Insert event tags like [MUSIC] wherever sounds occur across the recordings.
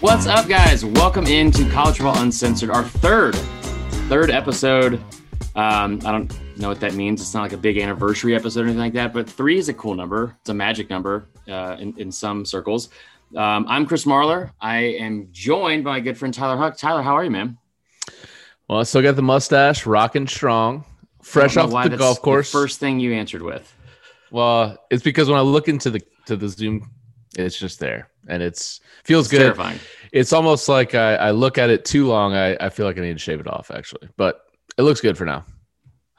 What's up, guys? Welcome into College Football Uncensored, our third, third episode. Um, I don't know what that means. It's not like a big anniversary episode or anything like that, but three is a cool number. It's a magic number uh, in, in some circles. Um, I'm Chris Marlar. I am joined by my good friend Tyler Huck. Tyler, how are you, man? Well, I still got the mustache, rocking strong, fresh off the golf course. The first thing you answered with. Well, it's because when I look into the to the Zoom, it's just there, and it's feels It's good. terrifying. It's almost like I, I look at it too long. I, I feel like I need to shave it off, actually, but it looks good for now.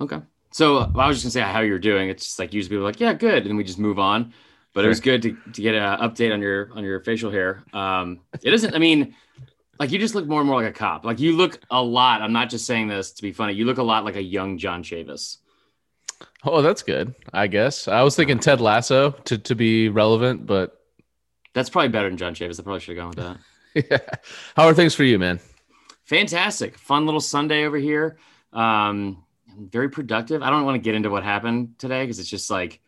Okay. So I was just gonna say how you're doing. It's just like usually people like, yeah, good, and we just move on. But it was good to, to get an update on your on your facial hair. Um, it isn't. I mean, like you just look more and more like a cop. Like you look a lot. I'm not just saying this to be funny. You look a lot like a young John Chavis. Oh, that's good. I guess I was thinking Ted Lasso to to be relevant, but That's probably better than John Chavis. I probably should have gone with that. [LAUGHS] yeah. How are things for you, man? Fantastic, fun little Sunday over here. Um, very productive. I don't want to get into what happened today because it's just like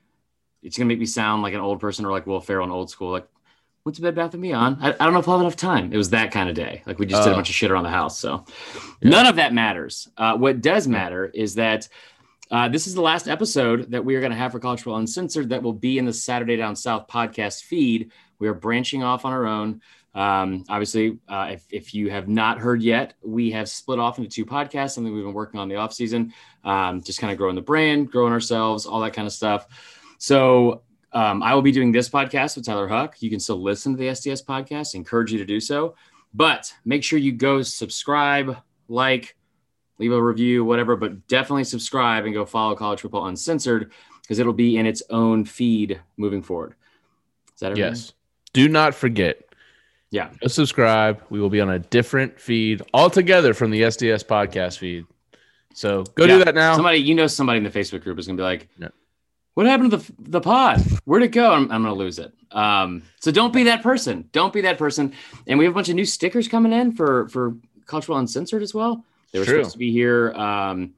it's gonna make me sound like an old person or like Will Ferrell in old school. Like went to Bed Bath and Beyond. I, I don't know if I'll have enough time. It was that kind of day. Like we just did a Oh. bunch of shit around the house. So none of that matters. Uh, what does matter is that. Uh, this is the last episode that we are going to have for College Football Uncensored that will be in the Saturday Down South podcast feed. We are branching off on our own. Um, obviously, uh, if, if you have not heard yet, we have split off into two podcasts, something we've been working on the off season, um, just kind of growing the brand, growing ourselves, all that kind of stuff. So um, I will be doing this podcast with Tyler Huck. You can still listen to the SDS podcast. encourage you to do so, but make sure you go subscribe, like, leave a review, whatever. But definitely subscribe and go follow College Football Uncensored because it'll be in its own feed moving forward. Is that everything? Yes. Do not forget. Yeah. Go subscribe. We will be on a different feed altogether from the SDS podcast feed. So go Yeah. do that now. Somebody, you know, somebody in the Facebook group is gonna be like. "What happened to the the pod? Where'd it go?" I'm, I'm gonna lose it. Um, so don't be that person. Don't be that person. And we have a bunch of new stickers coming in for for Cultural Uncensored as well. They were True. supposed to be here. Um,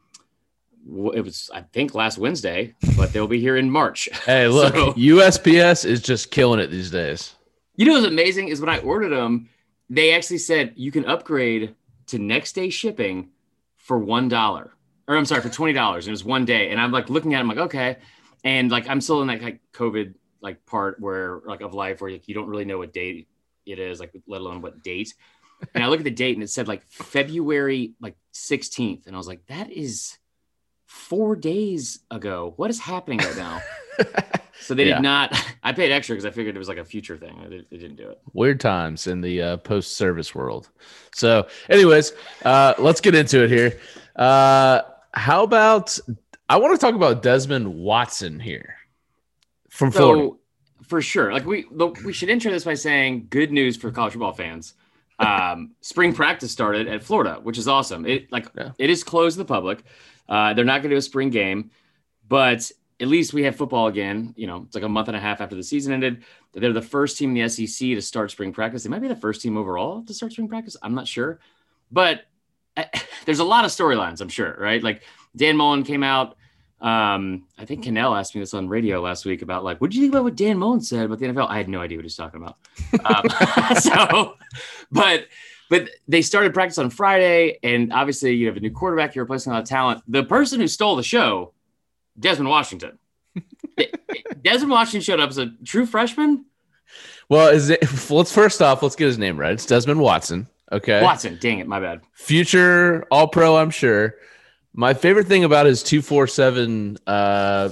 it was I think last Wednesday, but they'll be here in March. [LAUGHS] Hey, look, So- USPS is just killing it these days. You know what's amazing is when I ordered them, they actually said you can upgrade to next day shipping for one dollar. Or I'm sorry, for twenty dollars. and It was one day. And I'm like looking at them like, okay. And like I'm still in that like COVID like part where like of life where like, you don't really know what date it is, like let alone what date. And I look at the date and it said like February like 16th. And I was like, that is four days ago. What is happening right now? [LAUGHS] So they Yeah. did not. [LAUGHS] I paid extra because I figured it was like a future thing. They, they didn't do it. Weird times in the uh, post service world. So, anyways, uh, let's get into it here. Uh, how about I want to talk about Desmond Watson here from Florida. For sure, like we we should intro this by saying good news for college football fans. Um, [LAUGHS] spring practice started at Florida, which is awesome. It like Yeah. it is closed to the public. Uh, they're not going to do a spring game, but at least we have football again. You know, it's like a month and a half after the season ended. They're the first team in the SEC to start spring practice. They might be the first team overall to start spring practice. I'm not sure, but uh, [LAUGHS] there's a lot of storylines. I'm sure, right? Like Dan Mullen came out. Um, I think Cannell asked me this on radio last week about like, what did you think about what Dan Mullen said about the NFL? I had no idea what he's talking about. Um, [LAUGHS] [LAUGHS] so, but but they started practice on Friday, and obviously you have a new quarterback. You're replacing a lot of talent. The person who stole the show, Desmond Washington. [LAUGHS] Desmond Washington showed up as a true freshman. Well, is it? Let's first off, let's get his name right. It's Desmond Watson. Okay, Watson, dang it, my bad. future All Pro, I'm sure. My favorite thing about his two four seven, uh,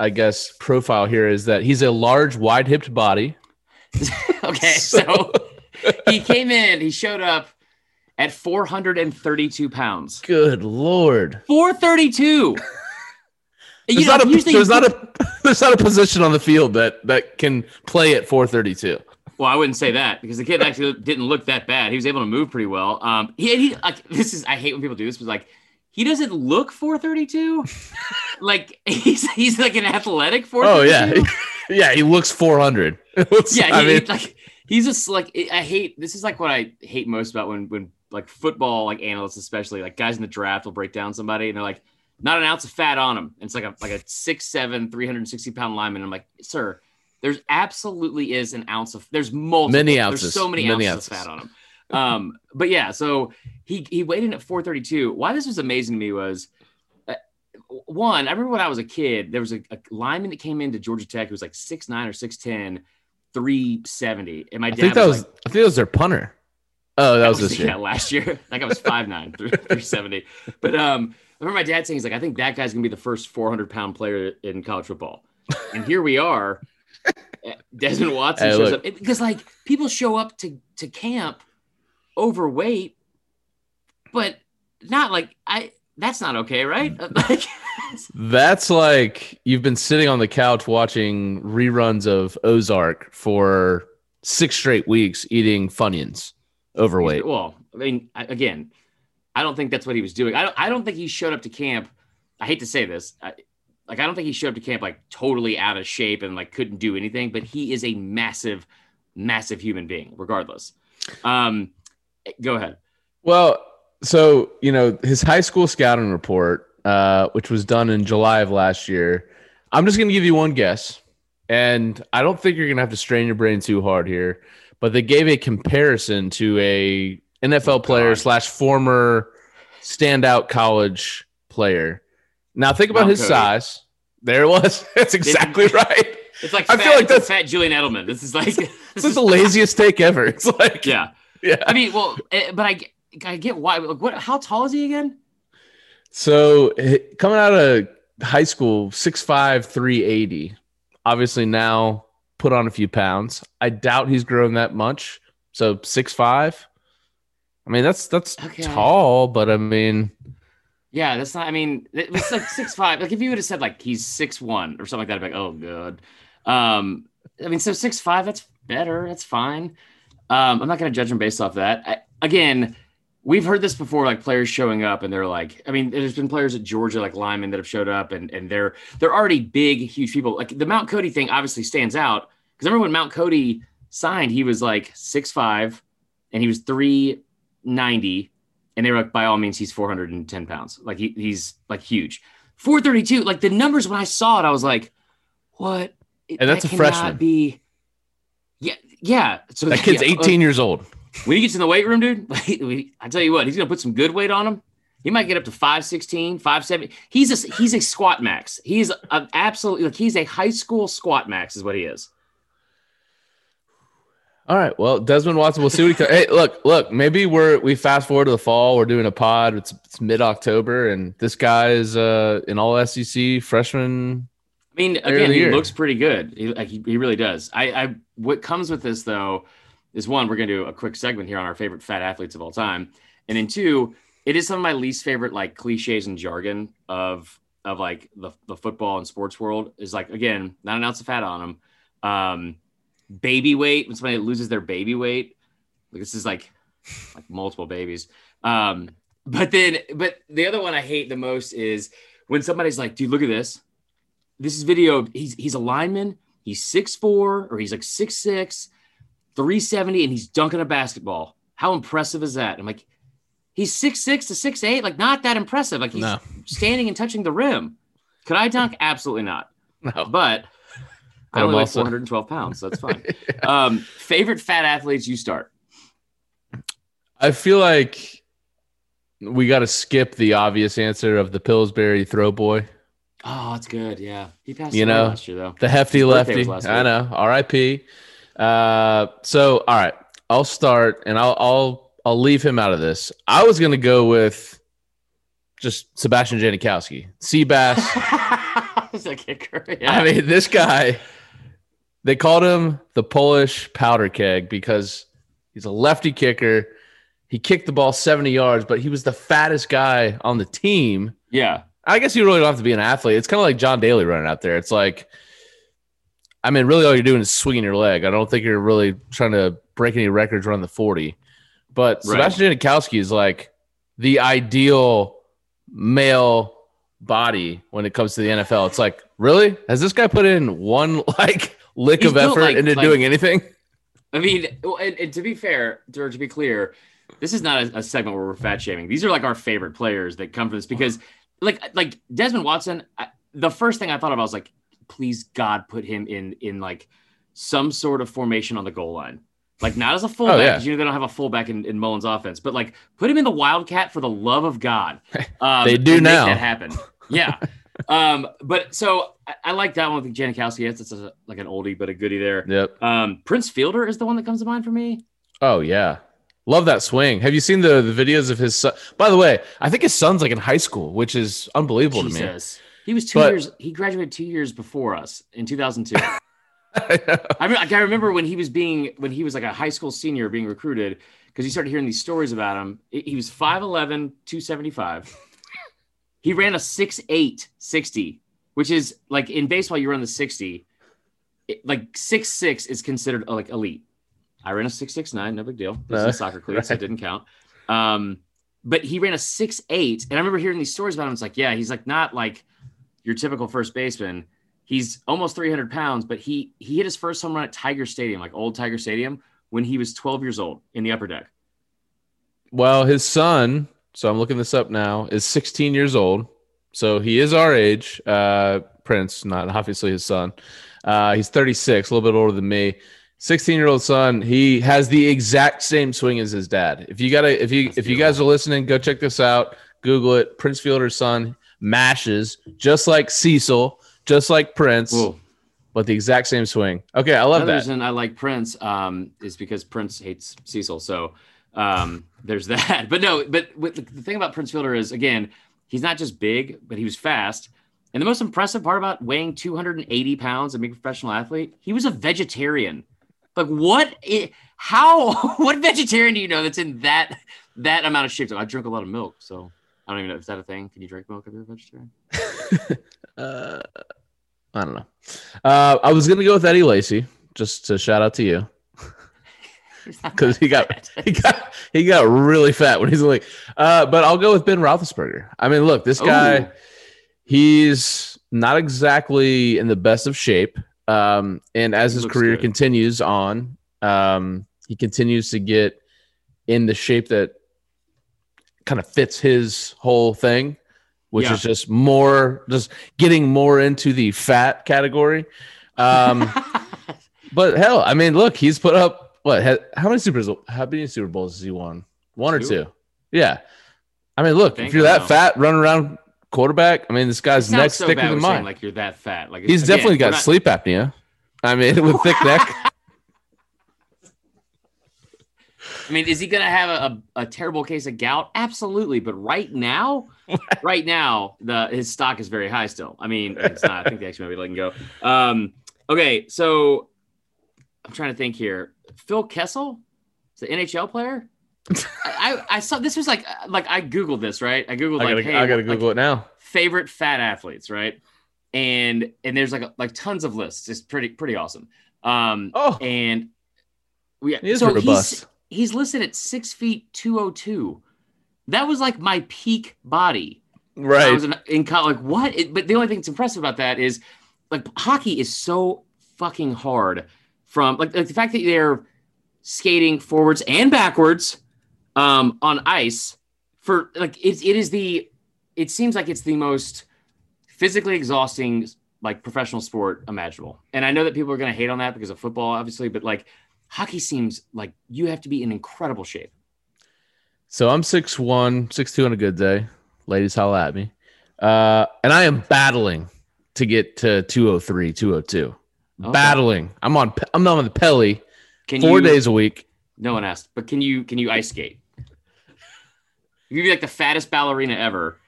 I guess, profile here is that he's a large, wide hipped body. [LAUGHS] okay, so he came in, he showed up at 432 pounds. Good lord. 432. There's, know, not a, there's not a there's not a position on the field that that can play at 432. Well, I wouldn't say that because the kid actually didn't look that bad. He was able to move pretty well. Um, he, he like this is I hate when people do this, but like he doesn't look 432. [LAUGHS] like he's he's like an athletic Oh yeah, [LAUGHS] yeah. He looks 400. [LAUGHS] Looks- yeah. He, I mean, like he's just like I hate. This is like what I hate most about when when like football like analysts, especially like guys in the draft, will break down somebody and they're like, not an ounce of fat on him. And it's like a like a six seven, 360 pound lineman. I'm like, sir, there's absolutely is an ounce of there's multiple Many ounces. There's so many, Many ounces, ounces. of fat on him. Um, but yeah, so he he weighed in at 432. Why this was amazing to me was uh, one, I remember when I was a kid, there was a, a lineman that came into Georgia Tech who was like 6'9 or 6'10, 370. And my I dad think that was like, I think that was their punter. Oh, that was this [LAUGHS] yeah, year. last year. [LAUGHS] That guy was 5'9, 370. But um, I remember my dad saying, he's like, I think that guy's going to be the first 400 pound player in college football. And here we are. [LAUGHS] Desmond Watson Hey, shows look. up because, like, people show up to, to camp overweight, but not like, I, that's not okay, right? [LAUGHS] Like, That's like you've been sitting on the couch watching reruns of Ozark for six straight weeks eating Funyuns overweight. Well, I mean, again, I don't think that's what he was doing. I don't, I don't think he showed up to camp. I hate to say this. I, like, I don't think he showed up to camp like totally out of shape and like couldn't do anything, but he is a massive, massive human being, regardless. Um, go ahead. Well, so you know his high school scouting report, uh, which was done in July of last year. I'm just going to give you one guess, and I don't think you're going to have to strain your brain too hard here. But they gave a comparison to a NFL player slash former standout college player. Now think about his Cody. size. There it was. [LAUGHS] That's exactly [LAUGHS] right. It's like I fat, feel like it's that's- fat Julian Edelman. This is like [LAUGHS] This is the laziest take ever. It's like Yeah, [LAUGHS] yeah. I mean, well, eh, but I get- I get why. Like, what? How tall is he again? So coming out of high school, 6'5", 380. Obviously now put on a few pounds. I doubt he's grown that much. So six five. I mean, that's that's Okay. tall, but I mean, Yeah, that's not. I mean, it's like six five. Like if you would have said like he's six one or something like that, I'd be like, oh god. Um, I mean, so six five, that's better. That's fine. Um, I'm not gonna judge him based off that. I, again, we've heard this before, like players showing up and they're like, I mean, there's been players at Georgia, like linemen that have showed up and and they're they're already big, huge people. Like the Mount Cody thing obviously stands out because remember when Mount Cody signed, he was like six five and he was three ninety and they were like, by all means, he's 410 pounds. Like he, he's like huge. 432. Like the numbers when I saw it, I was like, what? And that's That a freshman. Be. Yeah. So that kid's yeah, 18 years old. when he gets in the weight room, dude, [LAUGHS] like, we- I tell you what, he's gonna put some good weight on him. He might get up to 516, 570. He's a he's a squat max. He's an absolutely like he's a high school squat max, is what he is. All right. Well, Desmond Watson, we'll see what he. Co- hey, look, look. Maybe we're we fast forward to the fall. We're doing a pod. It's, it's mid October, and this guy is uh, an All SEC freshman. I mean, again, he looks pretty good. He, like, he, he really does. I, I, what comes with this though, is one, we're gonna do a quick segment here on our favorite fat athletes of all time, and then two, it is some of my least favorite like cliches and jargon of of like the the football and sports world is like again, not an ounce of fat on them. Um, baby weight when somebody loses their baby weight, like this is like like multiple babies. Um, but then, but the other one I hate the most is when somebody's like, dude, look at this this is video. of- He's he's a lineman. He's six four or he's like 6'6, 370, and he's dunking a basketball. How impressive is that? I'm like, he's six six to six eight, like not that impressive. Like he's No. standing and touching the rim. Could I dunk? [LAUGHS] Absolutely not. No. But I I'm only weigh also- 412 pounds, so that's fine. [LAUGHS] um, favorite fat athletes you start. I feel like we got to skip the obvious answer of the Pillsbury throw boy, Oh, that's good. Yeah. He passed You know, last year though. the hefty lefty. I know. R.I.P. Uh, so all right, I'll start, and I'll I'll I'll leave him out of this. I was gonna go with just Sebastian Janikowski, Seabass. [LAUGHS] He's a kicker. Yeah. I mean, this guy, they called him the Polish powder keg because he's a lefty kicker. He kicked the ball 70 yards, but he was the fattest guy on the team. yeah. I guess you really don't have to be an athlete. It's kind of like John Daly running out there. It's like, I mean, really all you're doing is swinging your leg. I don't think you're really trying to break any records running the 40. But Right. Sebastian Janikowski is like the ideal male body when it comes to the NFL. It's like, really? Has this guy put in one [LAUGHS] like lick He's of effort like- into like- doing anything? I mean, and, and to be fair, or to be clear, this is not a, a segment where we're fat shaming. These are like our favorite players that come from this because like like Desmond Watson. I, the first thing I thought of, I was like, please God, put him in in like some sort of formation on the goal line. Like not as a fullback, Oh, yeah. because you know they don't have a fullback in, in Mullen's offense, but like put him in the wildcat for the love of God. [LAUGHS] Um, They do now. that happen. Yeah. [LAUGHS] um, but so I, I like that one with Janikowski. Yes, it's a, like an oldie but a goodie there. Yep. Um, Prince Fielder is the one that comes to mind for me. Oh yeah. Love that swing. Have you seen the, the videos of his son? By the way, I think his son's like in high school, which is unbelievable to me. He was two But- years. He graduated two years before us in 2002. [LAUGHS] I, mean, I remember when he was being when he was like a high school senior being recruited because you started hearing these stories about him. He was 5'11, 275. he ran a 6'8, 60, which is like in baseball, you run the 60. It- like 6'6 is considered like elite. I ran a 6'6'9, no big deal. This No, is soccer cleats, so it didn't count. Um, but he ran a six eight, and I remember hearing these stories about him. It's like, yeah, he's like not like your typical first baseman he's almost 300 pounds, but he he hit his first home run at Tiger Stadium, like old Tiger Stadium, when he was 12 years old in the upper deck. Well, his son, so I'm looking this up now, is 16 years old. So he is our age. Uh, Prince, not obviously his son. Uh, he's 36, a little bit older than me. 16 year old son. He has the exact same swing as his dad. If you gotta, if you if you guys are listening, go check this out. Google it. Prince Fielder's son mashes just like Cecil, just like Prince, Whoa. but the exact same swing. Okay, I love Another that. reason I like Prince um, is because Prince hates Cecil. So um, [LAUGHS] there's that. But no, but the thing about Prince Fielder is again, he's not just big, but he was fast. And the most impressive part about weighing 280 pounds and being a professional athlete, he was a vegetarian. Like what? how? [LAUGHS] What vegetarian do you know that's in that that amount of shape? I drink a lot of milk, so I don't even know is that a thing. Can you drink milk if you're a vegetarian? [LAUGHS] Uh, I don't know. Uh, I was gonna go with Eddie Lacy, just to shout out to you [LAUGHS] because he got he got he got really fat when he's like. Uh, but I'll go with Ben Roethlisberger. I mean, look, this guy, Ooh. he's not exactly in the best of shape. Um, and as his career good. continues on, um, he continues to get in the shape that kind of fits his whole thing, which Yeah. is just more, just getting more into the fat category. Um, [LAUGHS] but hell, I mean, look, he's put up what? ha- How many Super Bowls? How many Super Bowls has he won? One or Two. two? Yeah. I mean, look, if you're that know. fat, running around quarterback, I mean, this guy's neck's so thicker than mine. Like you're that fat. Like He's again, definitely got not- sleep apnea. I mean, [LAUGHS] with thick neck. [LAUGHS] I mean, is he going to have a, a, a terrible case of gout? Absolutely. But right now, [LAUGHS] right now, the his stock is very high still. I mean, it's not. I think they actually might be letting go. Um, okay, so I'm trying to think here. Phil Kessel, is the NHL player. I, I, saw this was like like I googled this right. I googled I like gotta, hey, I gotta like, Google it now. favorite fat athletes right, and and there's like like tons of lists. It's pretty pretty awesome. Um, Oh, and we he so robust. he's he's listed at six feet two oh two. That was like my peak body. Right. I was in, in college. Like what? It, but the only thing that's impressive about that is like hockey is so fucking hard. From like, like the fact that they're skating forwards and backwards um, on ice for like it, it is the it seems like it's the most physically exhausting like professional sport imaginable. And I know that people are going to hate on that because of football, obviously, but like hockey seems like you have to be in incredible shape. So I'm 6'1, 6'2 on a good day. Ladies, holla at me. Uh, and I am battling to get to 203, 202. Okay. Battling. I'm on I'm on the Pelly Can four you, days a week. No one asked, but can you can you ice skate? You'd be like the fattest ballerina ever,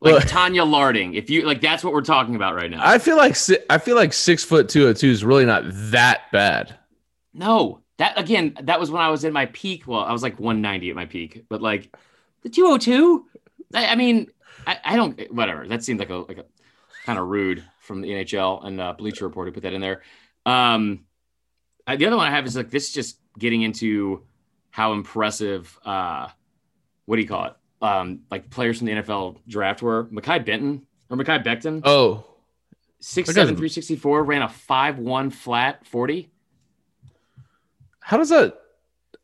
like Look. Tanya Larding. If you like, that's what we're talking about right now. I feel like I feel like six foot two oh two is really not that bad. no, that again, that was when I was in my peak. Well, I was like 190 at my peak, but like the 202. I, I mean, I, I don't. Whatever. That seemed like a like a kind of rude from the NHL and uh, Bleacher Report to put that in there. Um, I, the other one I have is like this, is just getting into how impressive. Uh, what do you call it? Um, like players from the NFL draft were Mekhi Benton or Mekhi Becton, Oh, six seven three sixty four, ran a five one flat forty. how does that?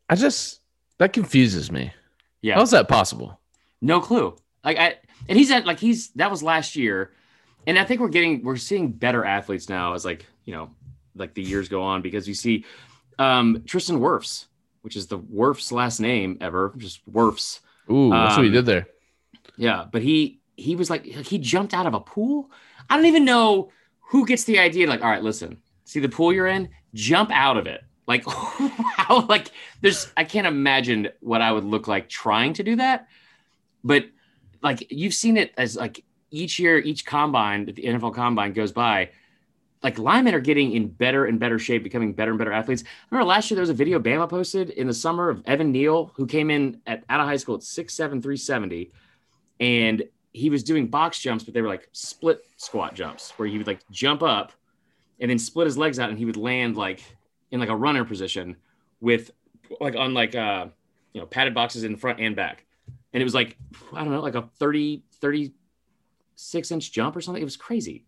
I just that confuses me. Yeah, How's that possible? no clue. Like I, and he's at like he's that was last year, and I think we're getting we're seeing better athletes now as like you know like the years go on because you see um, Tristan Wirfs, which is the Wirfs last name ever, just Wirfs. Ooh, that's um, what he did there. Yeah, but he he was like he jumped out of a pool. I don't even know who gets the idea. Like, all right, listen, see the pool you're in, jump out of it. Like, [LAUGHS] how? Like, there's I can't imagine what I would look like trying to do that. But like, you've seen it as like each year, each combine, the NFL combine goes by like linemen are getting in better and better shape, becoming better and better athletes. I remember last year there was a video Bama posted in the summer of Evan Neal, who came in at out of high school at 6'7, 370. And he was doing box jumps, but they were like split squat jumps where he would like jump up and then split his legs out and he would land like in like a runner position with like on like uh you know padded boxes in front and back. And it was like, I don't know, like a 30, 36 inch jump or something. It was crazy.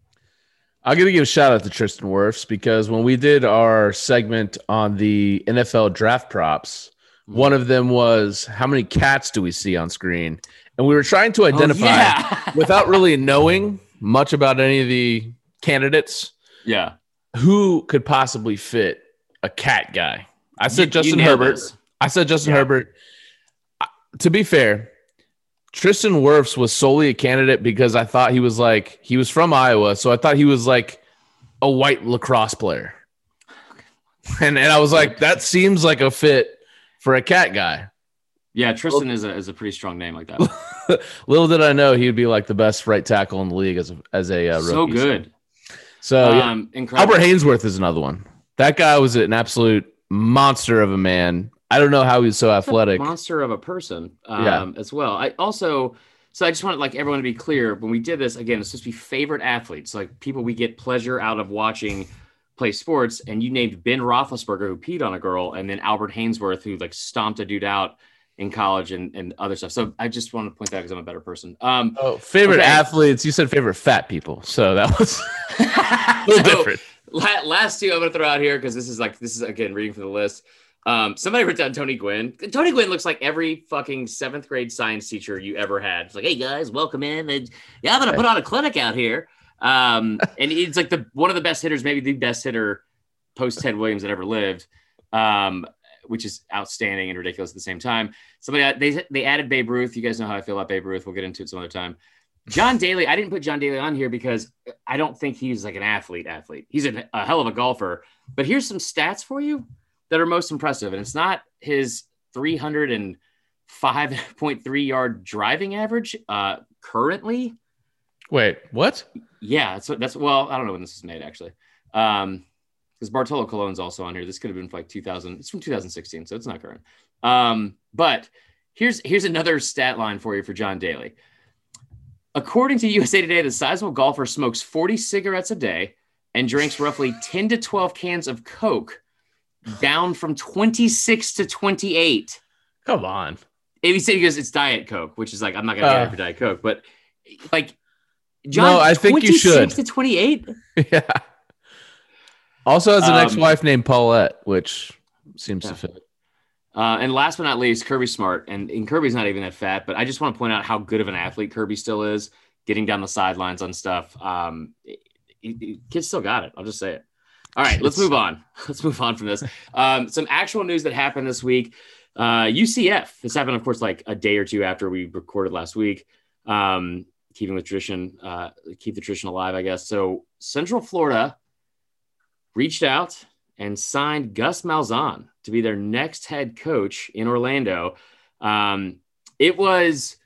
I'm going to give a shout out to Tristan Wirfs because when we did our segment on the NFL draft props, mm-hmm. one of them was how many cats do we see on screen? And we were trying to oh, identify oh, yeah. [LAUGHS] without really knowing much about any of the candidates. Yeah. Who could possibly fit a cat guy? I said you, Justin you Herbert. This. I said Justin yeah. Herbert. To be fair, Tristan Wirfs was solely a candidate because I thought he was like he was from Iowa, so I thought he was like a white lacrosse player. [LAUGHS] And and I was like, that seems like a fit for a cat guy. Yeah, Tristan is a is a pretty strong name like that. [LAUGHS] Little did I know he would be like the best right tackle in the league as a as a uh, so good. So um, yeah. Albert Haynesworth is another one. That guy was an absolute monster of a man. I don't know how he's so athletic. monster of a person, um, yeah. as well. I also, so I just wanted like everyone to be clear when we did this again. It's supposed to be favorite athletes, like people we get pleasure out of watching play sports. And you named Ben Roethlisberger who peed on a girl, and then Albert Haynesworth who like stomped a dude out in college and, and other stuff. So I just want to point that because I'm a better person. Um, oh, favorite okay. athletes. You said favorite fat people, so that was [LAUGHS] [LAUGHS] a little so, different. Last two I'm going to throw out here because this is like this is again reading from the list. Um, somebody wrote down Tony Gwynn. Tony Gwynn looks like every fucking seventh grade science teacher you ever had. It's like, hey guys, welcome in. And yeah, I'm gonna put on a clinic out here. Um, [LAUGHS] and he's like the one of the best hitters, maybe the best hitter post Ted Williams that ever lived. Um, which is outstanding and ridiculous at the same time. Somebody they they added Babe Ruth. You guys know how I feel about Babe Ruth. We'll get into it some other time. John Daly, I didn't put John Daly on here because I don't think he's like an athlete athlete. He's a, a hell of a golfer. But here's some stats for you that are most impressive. And it's not his 305.3 yard driving average uh, currently. Wait, what? Yeah, so that's well, I don't know when this is made actually. Um, because Bartolo Colon's also on here. This could have been like 2000. It's from 2016, so it's not current. Um, but here's here's another stat line for you for John Daly. According to USA Today, the sizable golfer smokes 40 cigarettes a day and drinks roughly 10 to 12 cans of Coke down from 26 to 28. Come on. If he said he goes, it's Diet Coke, which is like, I'm not going to get uh, it for Diet Coke, but like, John, no, I think you should. to 28. [LAUGHS] yeah. Also has an um, ex-wife named Paulette, which seems yeah. to fit. Uh, and last but not least, Kirby Smart. And, and Kirby's not even that fat, but I just want to point out how good of an athlete Kirby still is, getting down the sidelines on stuff. Um, he, he, kid still got it. I'll just say it. All right, let's move on. [LAUGHS] Let's move on from this. Um, some actual news that happened this week. Uh, UCF. This happened, of course, like a day or two after we recorded last week. Um, keeping the tradition, uh, keep the tradition alive, I guess. So Central Florida reached out and signed Gus Malzahn to be their next head coach in Orlando. Um, it was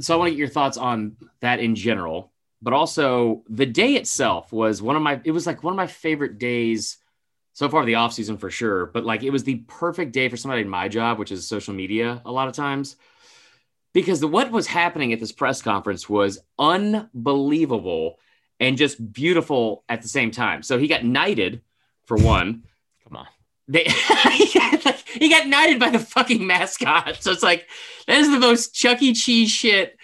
so. I want to get your thoughts on that in general but also the day itself was one of my it was like one of my favorite days so far the off season for sure but like it was the perfect day for somebody in my job which is social media a lot of times because the, what was happening at this press conference was unbelievable and just beautiful at the same time. So he got knighted for one. Come on. They [LAUGHS] he got knighted by the fucking mascot. So it's like that is the most chuck e. Cheese shit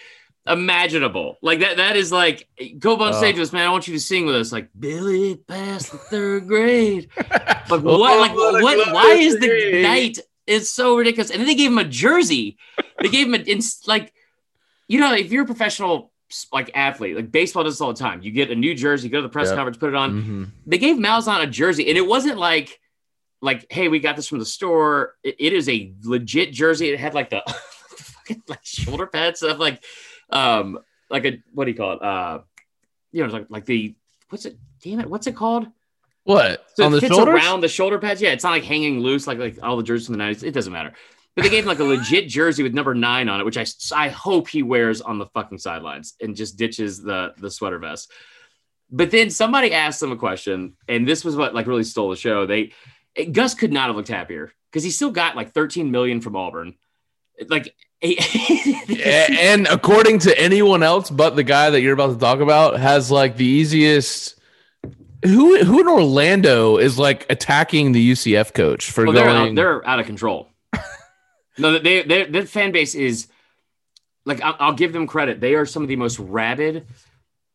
imaginable. Like that. That is like go up on stage with us, man. I want you to sing with us, like Billy passed the third grade. But [LAUGHS] what? Like what? what why is the night? It's so ridiculous. And then they gave him a jersey. They gave him a in, like you know, if you're a professional like athlete, like baseball does this all the time. You get a new jersey, go to the press Yep. conference, put it on. Mhm. They gave Malzahn a jersey, and it wasn't like like, hey, we got this from the store. It- it is a legit jersey. It had like the [LAUGHS] like shoulder pads stuff, like um, like a what do you call it? Uh, you know, like like the what's it? Damn it, what's it called? What So on it the fits shoulders? around the shoulder pads. Yeah, it's not like hanging loose like like all the jerseys from the nineties. It doesn't matter. But they gave him like a [LAUGHS] legit jersey with number nine on it, which I I hope he wears on the fucking sidelines and just ditches the the sweater vest. But then somebody asked him a question, and this was what like really stole the show. They Gus could not have looked happier because he still got like 13 million from Auburn. Like [LAUGHS] and according to anyone else but the guy that you're about to talk about has like the easiest who who in Orlando is like attacking the UCF coach for well, they're going out, they're out of control. [LAUGHS] no, they they their fan base is like I'll, I'll give them credit. They are some of the most rabid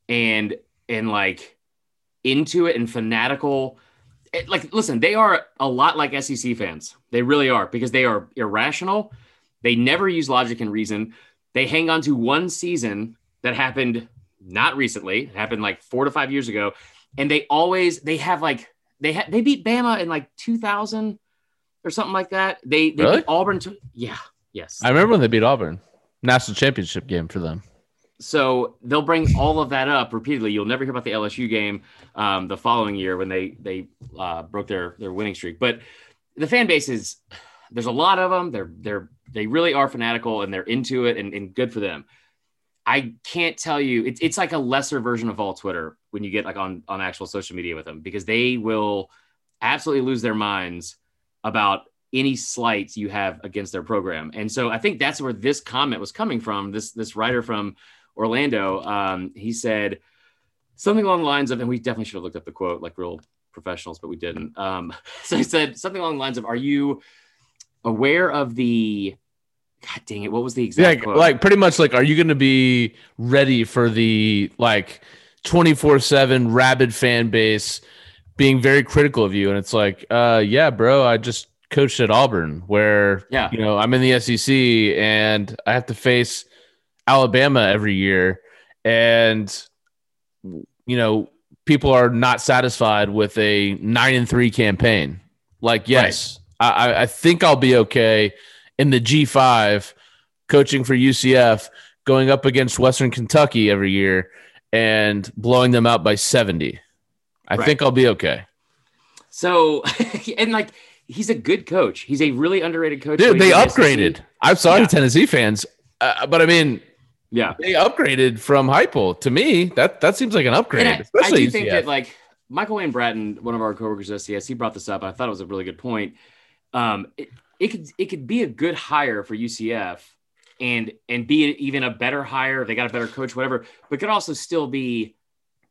and and like into it and fanatical. It- like, listen, they are a lot like SEC fans. They really are because they are irrational. They never use logic and reason. They hang on to one season that happened not recently. It happened like four to five years ago, and they always they have like they ha- they beat Bama in like 2000 or something like that. They, they Really? beat Auburn. To, yeah, yes. I remember when they beat Auburn national championship game for them. so they'll bring all of that up repeatedly. You'll never hear about the LSU game um, the following year when they they uh, broke their their winning streak. But the fan base is there's a lot of them. They're they're they really are fanatical and they're into it and, and good for them. I can't tell you it's it's like a lesser version of all Twitter when you get like on on actual social media with them because they will absolutely lose their minds about any slights you have against their program. And so I think that's where this comment was coming from. This this writer from Orlando, um, he said something along the lines of, and we definitely should have looked up the quote like real professionals, but we didn't. Um, [LAUGHS] so he said something along the lines of, "Are you aware of the?" God dang it! What was the exact like, quote? like pretty much like, are you going to be ready for the like 24 seven rabid fan base being very critical of you? And it's like, uh, yeah, bro, I just coached at Auburn where, Yeah. you know, I'm in the SEC and I have to face Alabama every year. And, you know, people are not satisfied with a nine and three campaign. Like, yes, I I, I think I'll be okay in the G5 coaching for UCF, going up against Western Kentucky every year and blowing them out by 70. I Right. think I'll be okay. so [LAUGHS] and like he's a good coach. He's a really underrated coach. Dude, they he the upgraded. I'm sorry, Yeah. Tennessee fans, uh, but I mean, Yeah. they upgraded from Heupel. To me, that that seems like an upgrade, And I, I especially do think that like Michael Wayne Bratton, one of our coworkers at SDS, he brought this up. I thought it was a really good point. Um, it, it could it could be a good hire for UCF and and be even a better hire. They got a better coach, whatever. But could also still be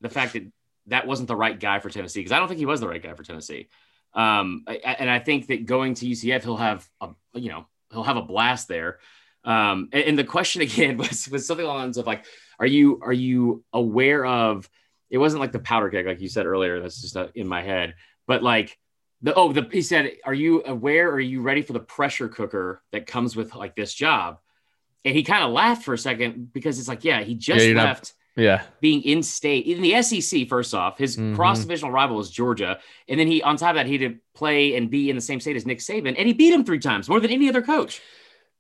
the fact that that wasn't the right guy for Tennessee because I don't think he was the right guy for Tennessee. Um, I, and I think that going to UCF, he'll have a you know he'll have a blast there. Um, and, and the question [LAUGHS] again was was something along the lines of like, are you are you aware of? It wasn't like the powder keg like you said earlier. That's just in my head, but like the oh the he said, are you aware? Are you ready for the pressure cooker that comes with like this job? And he kind of laughed for a second because it's like, yeah, he just Yeah, you're not- left yeah, being in state in the SEC. First off, his Mhm. cross divisional rival is Georgia, and then he on top of that he did play and be in the same state as Nick Saban, and he beat him three times more than any other coach.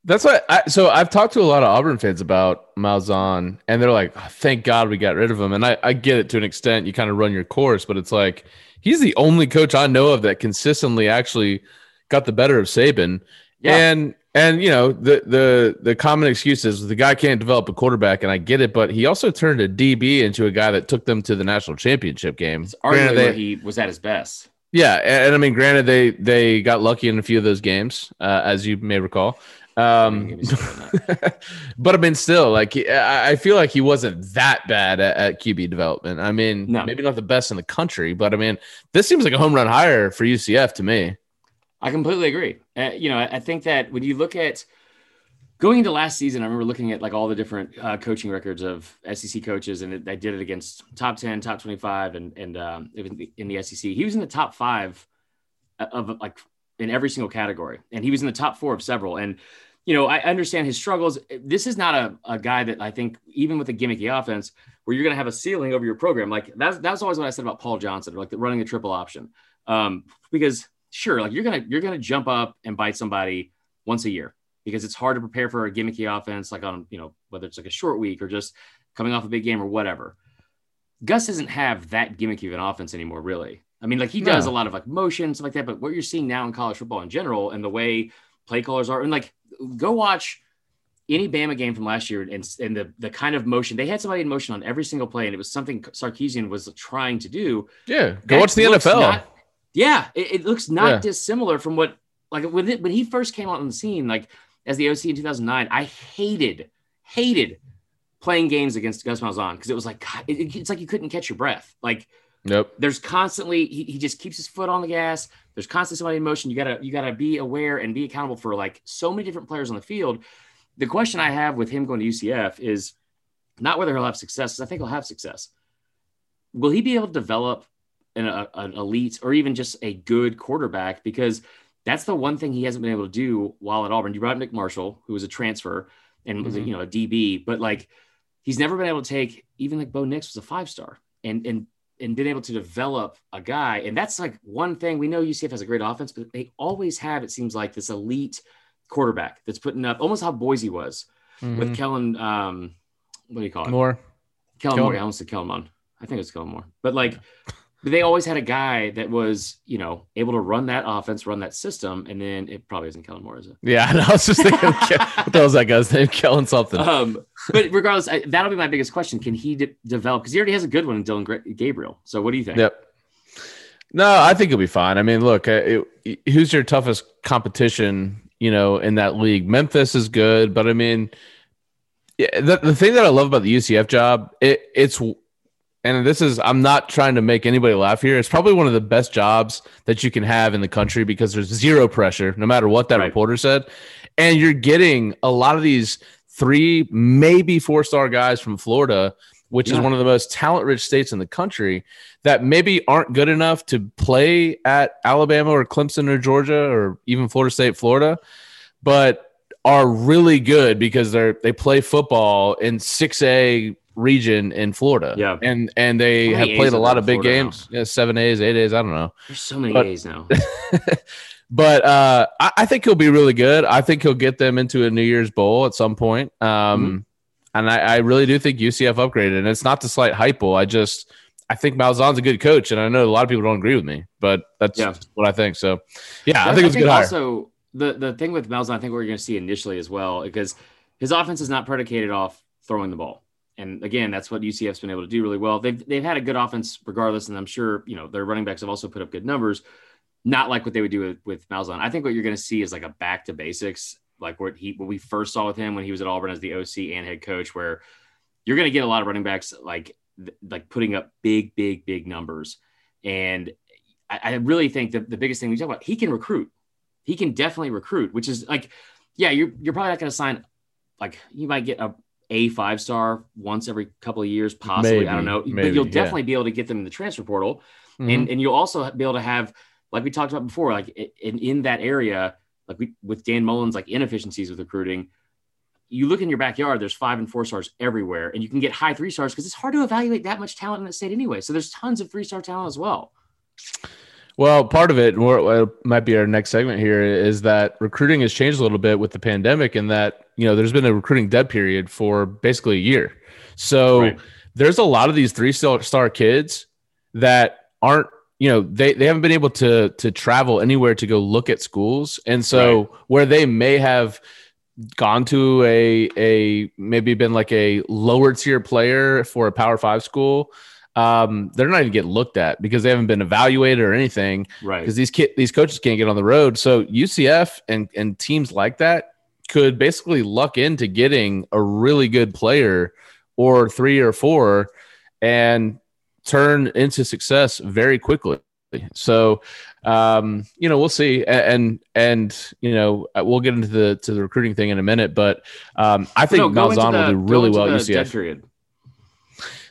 That's what. I, so I've talked to a lot of Auburn fans about Malzahn, and they're like, "Oh, "Thank God we got rid of him." And I, I get it to an extent. You kind of run your course, but it's like he's the only coach I know of that consistently actually got the better of Saban. Yeah. And and you know the the the common excuse is the guy can't develop a quarterback, and I get it, but he also turned a DB into a guy that took them to the national championship game. It's arguably Granted, they- he was at his best. yeah, and, and I mean, granted, they they got lucky in a few of those games, uh, as you may recall. Um, Give me something on that. [LAUGHS] but I mean, still, like I, I feel like he wasn't that bad at, at QB development. I mean, No. maybe not the best in the country, but I mean, this seems like a home run hire for UCF to me. I completely agree. Uh, you know, I think that when you look at going into last season, I remember looking at like all the different uh, coaching records of SEC coaches, and it, I did it against top ten, top twenty-five, and and um, in the- in the SEC, he was in the top five of like in every single category, and he was in the top four of several. And you know, I understand his struggles. This is not a, a guy that I think, even with a gimmicky offense, where you're going to have a ceiling over your program. Like that's that's always what I said about Paul Johnson, like the, running a triple option. Um, because sure, like you're gonna you're gonna jump up and bite somebody once a year because it's hard to prepare for a gimmicky offense, like on you know whether it's like a short week or just coming off a big game or whatever. Gus doesn't have that gimmicky of an offense anymore, really. I mean, like he does a lot of like motion stuff like that, but what you're seeing now in college football in general and the way play callers are, and like go watch any Bama game from last year and, and the the kind of motion they had somebody in motion on every single play, and it was something Sarkisian was trying to do. Yeah, go watch the NFL. Not, yeah, it, it, looks not yeah. dissimilar from what like when it, when he first came out on the scene, like as the OC in 2009. I hated hated playing games against Gus Malzahn because it was like God, it, it's like you couldn't catch your breath. Like, nope. There's constantly he, he just keeps his foot on the gas. There's constantly somebody in motion. You gotta you gotta be aware and be accountable for like so many different players on the field. The question I have with him going to UCF is not whether he'll have success. I think he'll have success. Will he be able to develop an, a, an elite or even just a good quarterback? Because that's the one thing he hasn't been able to do while at Auburn. You brought Nick Marshall, who was a transfer and was mm-hmm. a, you know a DB, but like he's never been able to take even like Bo Nix was a five star and and and been able to develop a guy. And that's like one thing we know UCF has a great offense, but they always have, it seems like, this elite quarterback that's putting up almost how Boise was mm-hmm. with Kellen. Um, what do you call it? Moore. Kellen, Kellen. Moore. I almost said Kellen Mond. I think it's Kellen Moore. But like they always had a guy that was, you know, able to run that offense, run that system, and then it probably isn't Kellen Moore, is it? Yeah, [LAUGHS] I was just thinking, what the that guy's name? Kellen something. Um, but regardless, I, that'll be my biggest question: Can he de- develop? Because he already has a good one in Dillon Gabriel. So, what do you think? Yep. No, I think he'll be fine. I mean, look, uh, it, who's your toughest competition? You know, in that league, Memphis is good, but I mean, yeah, the, the thing that I love about the UCF job, it, it's and this is I'm not trying to make anybody laugh here. It's probably one of the best jobs that you can have in the country because there's zero pressure, no matter what that right. reporter said. And you're getting a lot of these three, maybe four star guys from Florida, which yeah. is one of the most talent rich states in the country, that maybe aren't good enough to play at Alabama or Clemson or Georgia or even Florida State, Florida, but are really good because they're they play football in 6A region in Florida. Yeah. And and they have played a lot of big Florida games. Yeah, seven A's, eight A's. I don't know. There's so many but, A's now. [LAUGHS] but uh, I, I, think he'll be really good. I think he'll get them into a New Year's Bowl at some point. Um, mm-hmm. and I, I, really do think UCF upgraded. And it's not to slight Heupel. I just I think Malzahn's a good coach, and I know a lot of people don't agree with me, but that's yeah. what I think. So, yeah, I think it's good. Also, hire. the the thing with Malzahn, I think we're going to see initially as well, because his offense is not predicated off throwing the ball and again, that's what UCF's been able to do really well. They've they've had a good offense regardless, and I'm sure you know their running backs have also put up good numbers. Not like what they would do with, with Malzahn. I think what you're going to see is like a back to basics, like what he what we first saw with him when he was at Auburn as the OC and head coach, where you're going to get a lot of running backs like like putting up big, big, big numbers. And I, I really think that the biggest thing we talk about, he can recruit. He can definitely recruit, which is like, yeah, you're you're probably not going to sign like you might get a a five star once every couple of years, possibly. Maybe, I don't know, maybe, but you'll definitely yeah. be able to get them in the transfer portal, mm-hmm. and and you'll also be able to have, like we talked about before, like in in that area, like we with Dan Mullen's like inefficiencies with recruiting. You look in your backyard, there's five and four stars everywhere, and you can get high three stars because it's hard to evaluate that much talent in the state anyway. So there's tons of three star talent as well. Well, part of it, what might be our next segment here, is that recruiting has changed a little bit with the pandemic, and that you know there's been a recruiting dead period for basically a year. So right. there's a lot of these three star kids that aren't you know they, they haven't been able to to travel anywhere to go look at schools, and so right. where they may have gone to a a maybe been like a lower tier player for a Power Five school um, they're not even getting looked at because they haven't been evaluated or anything. Right. Because these ki- these coaches can't get on the road. So UCF and and teams like that could basically luck into getting a really good player or three or four and turn into success very quickly. So, um, you know, we'll see, and and you know, we'll get into the to the recruiting thing in a minute, but um, I think no, Malzahn will do really well. UCF. Period.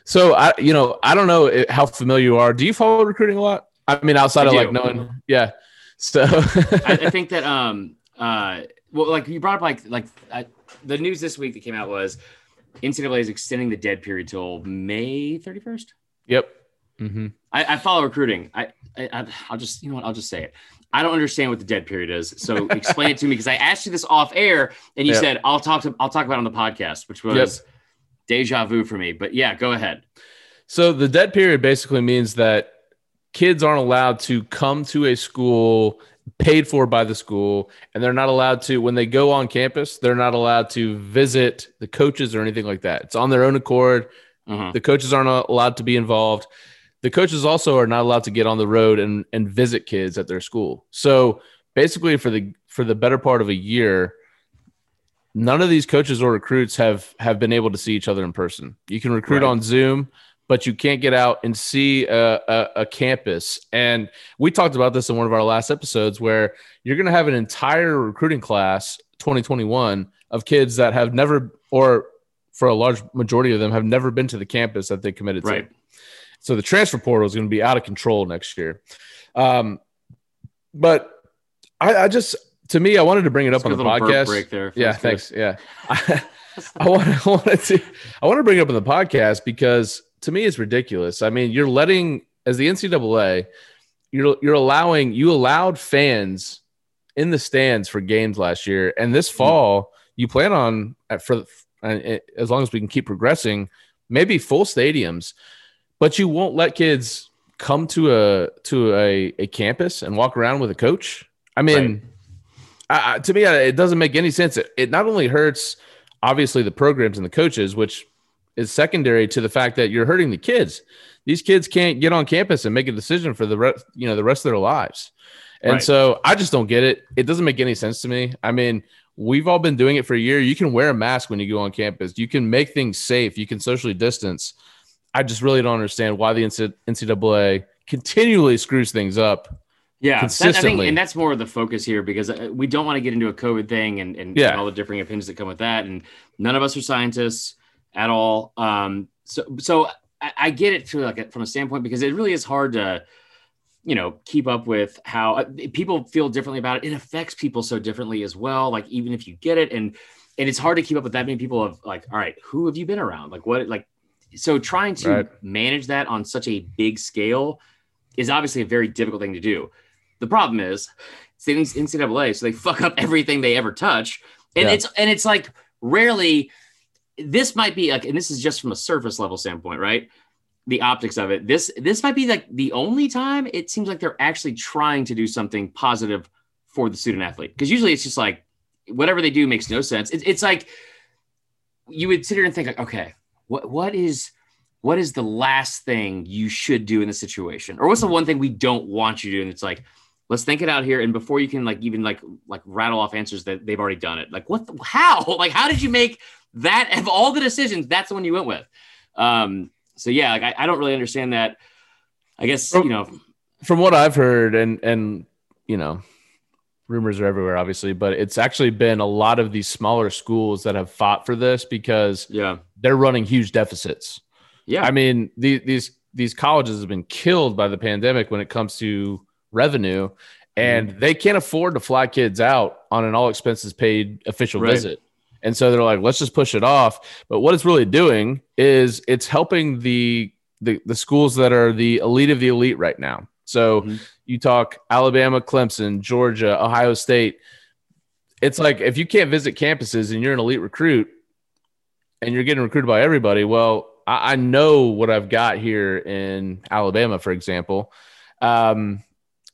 So I, you know, I don't know how familiar you are. Do you follow recruiting a lot? I mean, outside I of do. like knowing, yeah. So [LAUGHS] I, I, think that um uh well, like you brought up like like I, the news this week that came out was NCAA is extending the dead period till May 31st. Yep. Mm-hmm. I, I, follow recruiting. I, I I'll just you know what I'll just say it. I don't understand what the dead period is. So [LAUGHS] explain it to me because I asked you this off air and you yep. said I'll talk to I'll talk about it on the podcast, which was yep. deja vu for me. But yeah, go ahead. So the dead period basically means that kids aren't allowed to come to a school paid for by the school and they're not allowed to when they go on campus they're not allowed to visit the coaches or anything like that. It's on their own accord. Uh-huh. the coaches aren't allowed to be involved. The coaches also are not allowed to get on the road and, and visit kids at their school. So basically for the for the better part of a year none of these coaches or recruits have have been able to see each other in person. You can recruit right. on zoom but you can't get out and see a, a, a, campus. And we talked about this in one of our last episodes where you're going to have an entire recruiting class, 2021, of kids that have never, or for a large majority of them, have never been to the campus that they committed right. to. So the transfer portal is going to be out of control next year. Um, but I, I, just, to me, I wanted to bring it up on the podcast. Break there. Yeah, thanks. Yeah. [LAUGHS] [LAUGHS] I, I, want, I wanted to, I want to bring it up on the podcast because to me is ridiculous. I mean, you're letting as the NCAA, you're you're allowing you allowed fans in the stands for games last year, and this mm-hmm. fall you plan on for as long as we can keep progressing, maybe full stadiums, but you won't let kids come to a to a, a campus and walk around with a coach. I mean, right. to me, it doesn't make any sense. It, it not only hurts obviously the programs and the coaches, which is secondary to the fact that you're hurting the kids. These kids can't get on campus and make a decision for the rest, you know, the rest of their lives. And right. so I just don't get it. It doesn't make any sense to me. I mean, we've all been doing it for a year. You can wear a mask when you go on campus. You can make things safe. You can socially distance. I just really don't understand why the NCAA continually screws things up. Yeah, consistently. That, think, and that's more of the focus here because uh, we don't want to get into a COVID thing and, and, yeah. and all the differing opinions that come with that. And none of us are scientists at all. Um, so so I, I get it to like a, from a standpoint because it really is hard to you know keep up with how uh, people feel differently about it. It affects people so differently as well. Like even if you get it and and it's hard to keep up with that many people of like all right who have you been around like what like so trying to right. manage that on such a big scale is obviously a very difficult thing to do the problem is it's the ncaa so they fuck up everything they ever touch and yeah. it's and it's like rarely this might be like, and this is just from a surface level standpoint, right? The optics of it. This this might be like the only time it seems like they're actually trying to do something positive for the student athlete. Because usually it's just like whatever they do makes no sense. It, it's like you would sit here and think like, okay, what what is what is the last thing you should do in the situation, or what's the one thing we don't want you to do? And it's like, let's think it out here. And before you can like even like like rattle off answers that they've already done it, like what, the, how, [LAUGHS] like how did you make that of all the decisions, that's the one you went with. Um, so yeah, like I, I don't really understand that. I guess from, you know, from what I've heard, and and you know, rumors are everywhere, obviously, but it's actually been a lot of these smaller schools that have fought for this because yeah, they're running huge deficits. Yeah, I mean the, these these colleges have been killed by the pandemic when it comes to revenue, and mm-hmm. they can't afford to fly kids out on an all expenses paid official right. visit. And so they're like, let's just push it off. But what it's really doing is it's helping the the, the schools that are the elite of the elite right now. So mm-hmm. you talk Alabama, Clemson, Georgia, Ohio State. It's like if you can't visit campuses and you're an elite recruit and you're getting recruited by everybody, well, I, I know what I've got here in Alabama, for example. Um,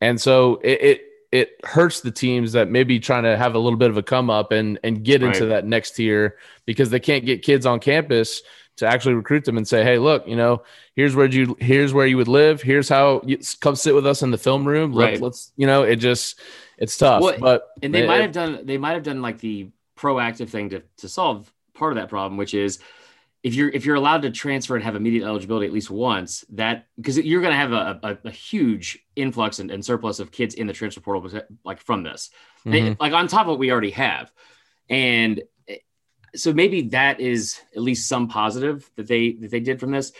and so it, it it hurts the teams that maybe trying to have a little bit of a come up and and get right. into that next tier because they can't get kids on campus to actually recruit them and say, "Hey, look, you know, here's where you here's where you would live. Here's how you come sit with us in the film room. Let, us you know, it just it's tough." Well, but and they it, might have done they might have done like the proactive thing to to solve part of that problem, which is if you're if you're allowed to transfer and have immediate eligibility at least once, that because you're going to have a, a, a, huge influx and, and, surplus of kids in the transfer portal, like from this, mm-hmm. like on top of what we already have, and eh, so maybe that is at least some positive that they that they did from this.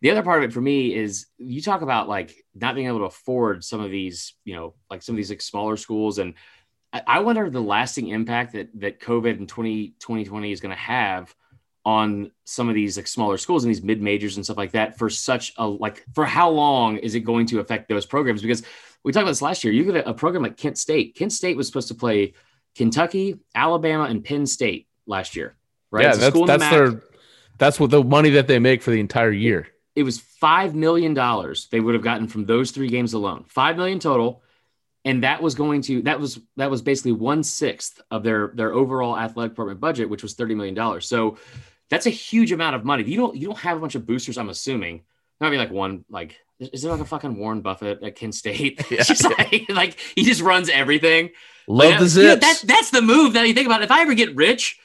The other part of it for me is you talk about like not being able to afford some of these, you know, like some of these like smaller schools and I, I wonder the lasting impact that that COVID in 20, 2020 is going to have on some of these like smaller schools and these mid majors and stuff like that for such a like for how long is it going to affect those programs because we talked about this last year you get a, a program like kent state kent state was supposed to play kentucky alabama and penn state last year right Yeah, It's a that's the their that's what the money that they make for the entire year. it was five million dollars they would have gotten from those three games alone. Five million total, and that was going to that was that was basically one sixth of their their overall athletic department budget, which was thirty million dollars. So that's a huge amount of money. You don't you don't have a bunch of boosters. I'm assuming. Not be like one like is there like a fucking Warren Buffett at Kent State? [LAUGHS] Yeah. Like, like he just runs everything. Love Like, the you know, zips. that, that's the move that you think about. If I ever get rich,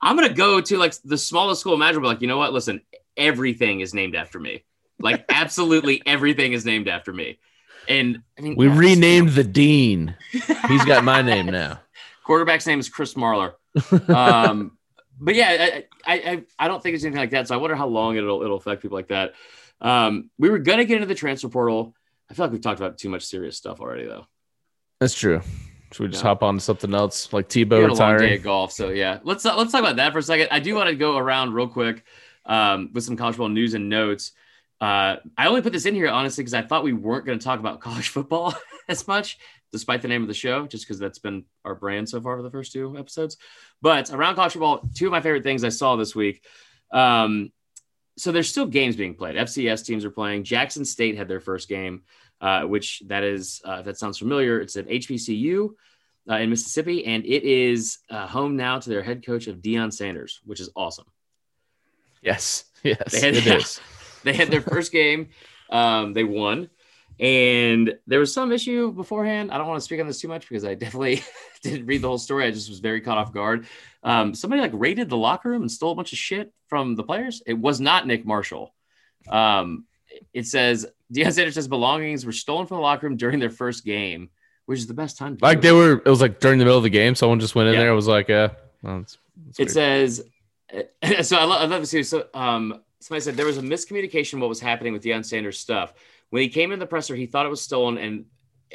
I'm gonna go to like the smallest school imaginable. Like, you know what? Listen, everything is named after me. Like, [LAUGHS] absolutely everything is named after me. And I mean, we renamed the dean. [LAUGHS] He's got my name now. quarterback's name is Chris Marler. Um, but yeah, I, I I don't think it's anything like that. So I wonder how long it'll it'll affect people like that. Um, we were gonna get into the transfer portal. I feel like we've talked about too much serious stuff already, though. That's true. Should we just Yeah. hop on to something else like Tebow had a long day retiring? of golf, so yeah. Let's uh, let's talk about that for a second. I do want to go around real quick um, with some college football news and notes. Uh, I only put this in here honestly because I thought we weren't going to talk about [LAUGHS] college football as much, despite the name of the show, just because that's been our brand so far for the first two episodes. But around college football, two of my favorite things I saw this week. Um, so there's still games being played. FCS teams are playing. Jackson State had their first game, uh, which that is, uh, if that sounds familiar, it's at HBCU uh, in Mississippi, and it is uh, home now to their head coach of Deion Sanders, which is awesome. Yes. [LAUGHS] Yes. They had- it is. [LAUGHS] They had their first game, um, they won, and there was some issue beforehand. I don't want to speak on this too much because I definitely [LAUGHS] didn't read the whole story. I just was very caught off guard. Um, somebody like raided the locker room and stole a bunch of shit from the players. It was not Nick Marshall. Um, it says Deion Sanders says belongings were stolen from the locker room during their first game, which is the best time. Like they it. were, it was like during the middle of the game. Someone just went in Yeah. there. It was like, "Yeah, well, it's, it's it weird. says [LAUGHS] so I, lo- I love to see so um somebody said there was a miscommunication what was happening with Deion Sanders stuff when he came in the presser he thought it was stolen and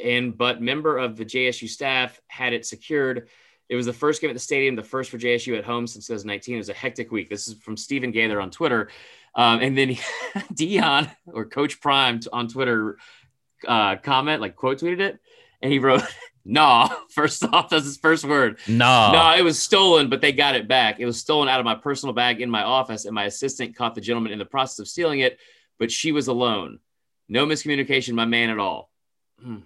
and but member of the JSU staff had it secured it was the first game at the stadium the first for JSU at home since 2019 it was a hectic week this is from Stephen Gaither on Twitter um, and then [LAUGHS] Deion or Coach Prime on Twitter uh, comment like quote tweeted it and he wrote [LAUGHS] nah [LAUGHS] first off that's his first word nah. no, it was stolen, but they got it back. It was stolen out of my personal bag in my office, and my assistant caught the gentleman in the process of stealing it, but she was alone. No miscommunication, my man, at all. Hmm.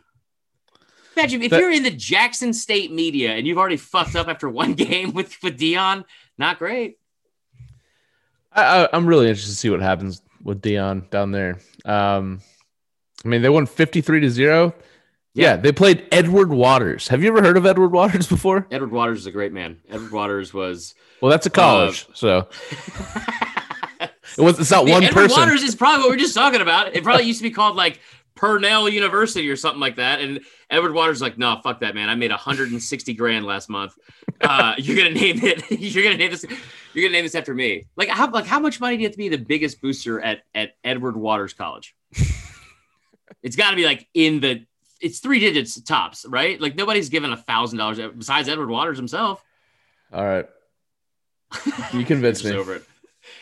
Imagine if you're in the Jackson State media and you've already fucked up after one [LAUGHS] game with, with Deion, not great. I, I, I'm really interested to see what happens with Deion down there. Um, I mean, they won 53 to zero. Yeah. Yeah. they played Edward Waters. Have you ever heard of Edward Waters [LAUGHS] before? Edward Waters is a great man. Edward Waters was. Well, that's a college, so [LAUGHS] it was. It's not Yeah, one Edward person. Waters is probably what we are just talking about. It probably used to be called like Purnell University or something like that. And Edward Waters is like, no, fuck that, man. I made 160 grand last month. Uh, [LAUGHS] you're gonna name it. [LAUGHS] You're gonna name this. You're gonna name this after me. Like how like how much money do you have to be the biggest booster at at Edward Waters College? [LAUGHS] it's got to be like in the. It's three digits tops, right? Like nobody's given a thousand dollars besides Edward Waters himself. All right, you convinced me. over it.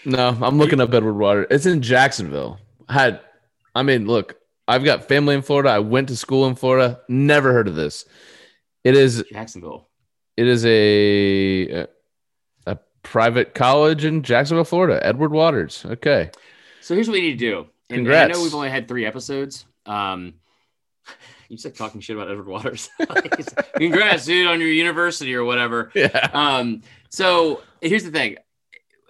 No, I'm looking up Edward Waters. It's in Jacksonville. I had, I mean, look, I've got family in Florida. I went to school in Florida. Never heard of this. It is Jacksonville. it is a a private college in Jacksonville, Florida. Edward Waters. Okay. So here's what we need to do. And, and I Congrats. know we've only had three episodes. Um, [LAUGHS] you said talking shit about Edward Waters. [LAUGHS] Congrats, dude, on your university or whatever. [LAUGHS] Yeah. Um, so here's the thing.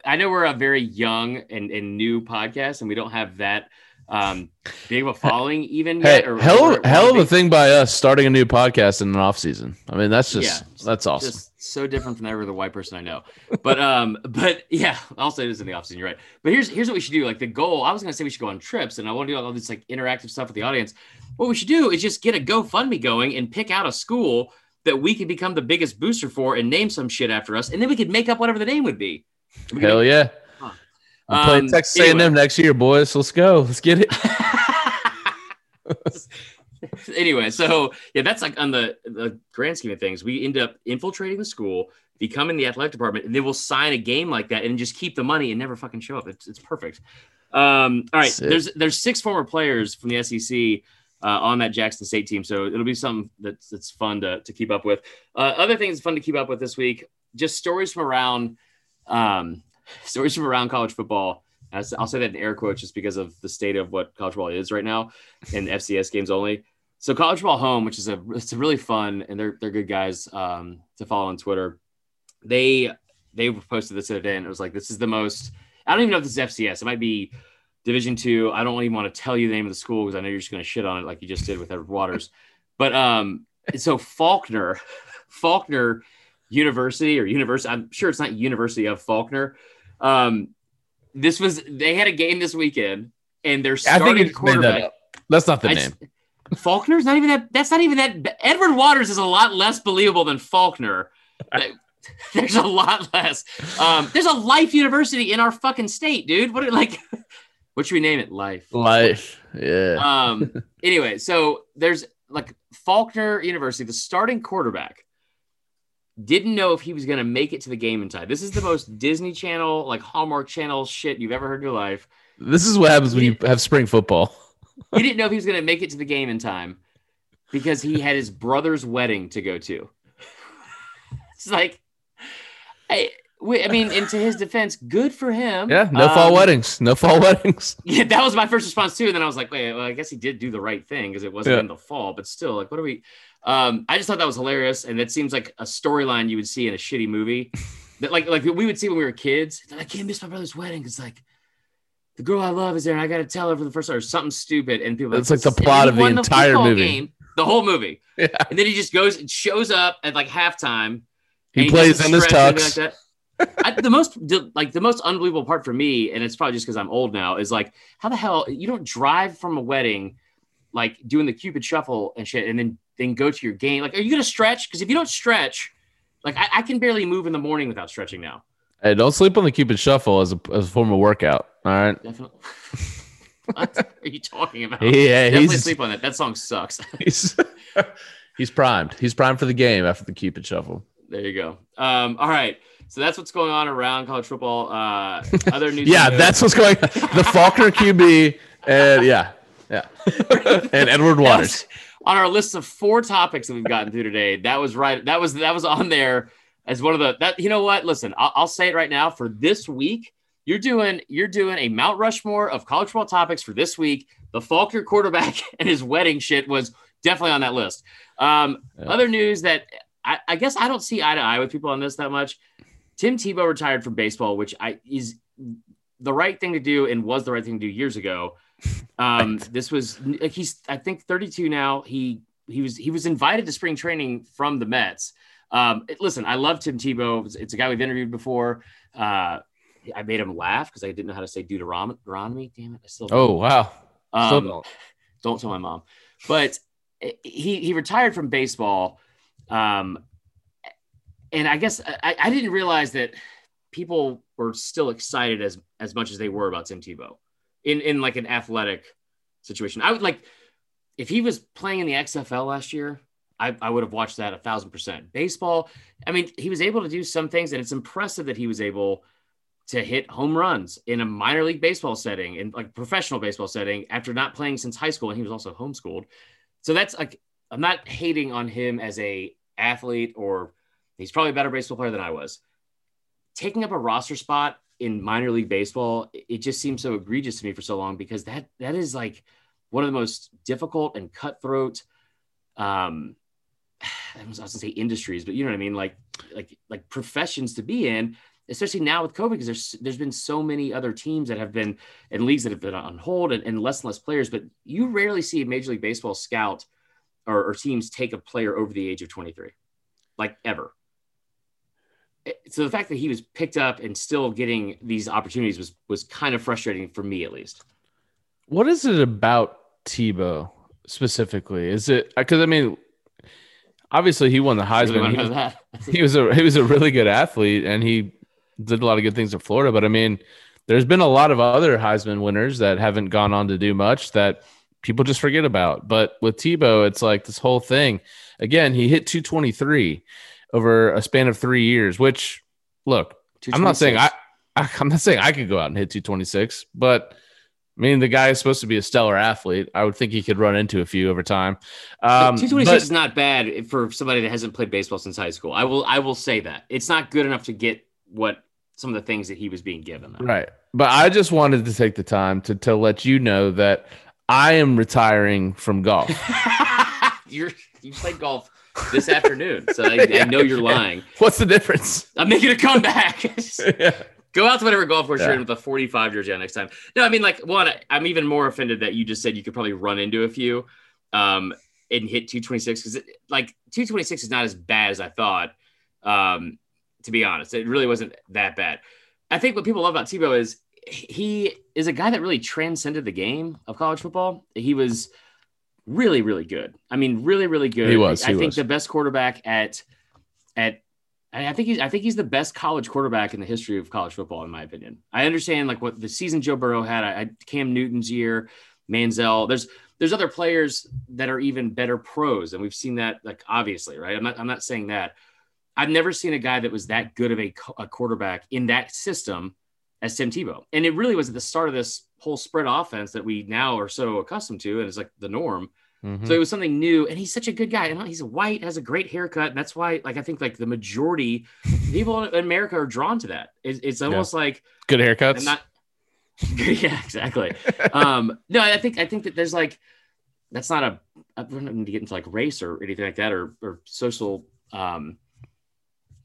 I know we're a very young and, and new podcast, and we don't have that um, big of a following even Hey, yet. or- hell, or- hell of a thing by us starting a new podcast in an off season. I mean, that's just Yeah, that's awesome. Just so different from every other white person I know. But um, but yeah, I also it is in the off season. you're right. But here's here's what we should do. Like the goal, I was gonna say we should go on trips and I want to do all this like interactive stuff with the audience. What we should do is just get a GoFundMe going and pick out a school that we can become the biggest booster for and name some shit after us, and then we could make up whatever the name would be. Hell yeah. I'm playing Um, Texas anyway. A&M next year, boys. Let's go. Let's get it. [LAUGHS] anyway, so yeah, that's like on the the grand scheme of things. We end up infiltrating the school, becoming the athletic department, and then we'll sign a game like that and just keep the money and never fucking show up. It's, it's perfect. Um, all right, Sick. there's there's six former players from the SEC uh, on that Jackson State team, so it'll be something that's that's fun to to keep up with. Uh, other things fun to keep up with this week, just stories from around, um, stories from around college football. I'll say that in air quotes just because of the state of what college football is right now, and FCS games only. So college football home, which is a it's a really fun and they're they're good guys um, to follow on Twitter. They they posted this the other day and it was like this is the most. I don't even know if this is FCS. It might be Division two. I don't even want to tell you the name of the school because I know you're just going to shit on it like you just did with Edward Waters. But um, so Faulkner, [LAUGHS] Faulkner University or University. I'm sure it's not University of Faulkner. Um, this was they had a game this weekend and their I starting think you just made that quarterback. That's not the I- name. Faulkner's not even that. That's not even that. Edward Waters is a lot less believable than Faulkner. [LAUGHS] There's a lot less. Um, there's a Life University in our fucking state, dude. What are- like? [LAUGHS] What should we name it? Life. Life. Yeah. Um. anyway, so there's like Faulkner University, the starting quarterback. Didn't know if he was going to make it to the game in time. This is the most Disney Channel, like Hallmark Channel shit you've ever heard in your life. this is what happens when you have spring football. [LAUGHS] he didn't know if he was going to make it to the game in time because he had his brother's wedding to go to. [LAUGHS] It's like, I, I mean, and to his defense, good for him. Yeah. No fall Um, weddings. No fall weddings. [LAUGHS] Yeah, that was my first response too. And then I was like, wait, well, I guess he did do the right thing because it wasn't Yeah. in the fall, but still, like, what are we? Um, I just thought that was hilarious, and that seems like a storyline you would see in a shitty movie. [LAUGHS] that like like we would see when we were kids. I can't miss my brother's wedding because like the girl I love is there, and I got to tell her for the first time or something stupid. And people, It's like the plot of the entire football movie." the whole movie. [LAUGHS] Yeah. And then he just goes and shows up at like halftime. He and plays in his stretch or anything tux. Like that. I, the most like the most unbelievable part for me, and it's probably just because I'm old now, is like how the hell you don't drive from a wedding, like doing the cupid shuffle and shit, and then then go to your game. Like, are you gonna stretch? Because if you don't stretch, like I, I can barely move in the morning without stretching now. Hey, don't sleep on the Cupid Shuffle as a, as a form of workout. All right. Definitely. [LAUGHS] what are you talking about? Yeah, Definitely he's sleep on that. That song sucks. [LAUGHS] he's [LAUGHS] he's primed. He's primed for the game after the Cupid Shuffle. There you go. Um, all right. So that's what's going on around college football. Uh, other news. Yeah, that's what's going on. The Faulkner QB and yeah, yeah, and Edward Waters. On our list of four topics that we've gotten through today. That was right. That was that was on there as one of the that. You know what? Listen, I'll, I'll say it right now. For this week, you're doing you're doing a Mount Rushmore of college football topics for this week. The Faulkner quarterback [LAUGHS] and his wedding shit was definitely on that list. Um, Yeah. Other news that I, I guess I don't see eye to eye with people on this that much. Tim Tebow retired from baseball, which I is the right thing to do and was the right thing to do years ago. Um, this was he's I think 32 now. He he was he was invited to spring training from the Mets. Um, listen, I love Tim Tebow. It's, it's a guy we've interviewed before. Uh, I made him laugh because I didn't know how to say Deuteronomy. Damn it, I still don't. Oh wow. Still Um, don't. don't tell my mom. But he he retired from baseball, um, and I guess I, I didn't realize that people were still excited as as much as they were about Tim Tebow in in like an athletic situation. I would like if he was playing in the XFL last year. I, I would have watched that a thousand percent. Baseball, I mean, he was able to do some things, and it's impressive that he was able to hit home runs in a minor league baseball setting in like professional baseball setting after not playing since high school and he was also homeschooled so that's like i'm not hating on him as a athlete or he's probably a better baseball player than i was taking up a roster spot in minor league baseball it just seems so egregious to me for so long because that that is like one of the most difficult and cutthroat um [SIGHS] I was gonna say industries, but you know what I mean, like like like professions to be in, especially now with COVID, because there's there's been so many other teams that have been and leagues that have been on hold and, and less and less players, but you rarely see a Major League Baseball scout or, or teams take a player over the age of 23, like ever. So the fact that he was picked up and still getting these opportunities was was kind of frustrating for me at least. What is it about Tebow specifically? Is it because I mean, obviously he won the Heisman. He he was a he was a really good athlete, and he did a lot of good things in Florida. But I mean, there's been a lot of other Heisman winners that haven't gone on to do much that people just forget about. But with Tebow, it's like this whole thing. Again, he hit 223 over a span of three years, which look, I'm not saying I, [LAUGHS] I I'm not saying I could go out and hit 226, but I mean, the guy is supposed to be a stellar athlete. I would think he could run into a few over time. Um, 226 is not bad for somebody that hasn't played baseball since high school. I will I will say that. It's not good enough to get what some of the things that he was being given. Though. Right. But I just wanted to take the time to to let you know that I am retiring from golf. [LAUGHS] You're you played golf this afternoon, so I, yeah, [LAUGHS] I know you're lying. What's the difference? I'm making a comeback. yeah. [LAUGHS] [LAUGHS] Go out to whatever golf course yeah. you're in with a 45 jersey on next time. No, I mean, like, one, I'm even more offended that you just said you could probably run into a few um, and hit 226 because, like, 226 is not as bad as I thought. Um, to be honest, it really wasn't that bad. I think what people love about Tebow is he is a guy that really transcended the game of college football. He was really, really good. I mean, really, really good. He was. He I think was. the best quarterback at at I think he's I think he's the best college quarterback in the history of college football, in my opinion. I understand like what the season Joe Burrow had. I, I Cam Newton's year, Manziel. There's there's other players that are even better pros, and we've seen that like obviously, right? I'm not I'm not saying that. I've never seen a guy that was that good of a, a quarterback in that system as Tim Tebow, and it really was at the start of this whole spread offense that we now are so accustomed to, and it's like the norm. Mm-hmm. So it was something new, and he's such a good guy. And he's white, has a great haircut, and that's why, like, I think like the majority [LAUGHS] people in America are drawn to that. It's, it's almost yeah. like good haircuts. Not, [LAUGHS] yeah, exactly. um, no, I think I think that there's like that's not a. I don't need to get into like race or anything like that or or social um,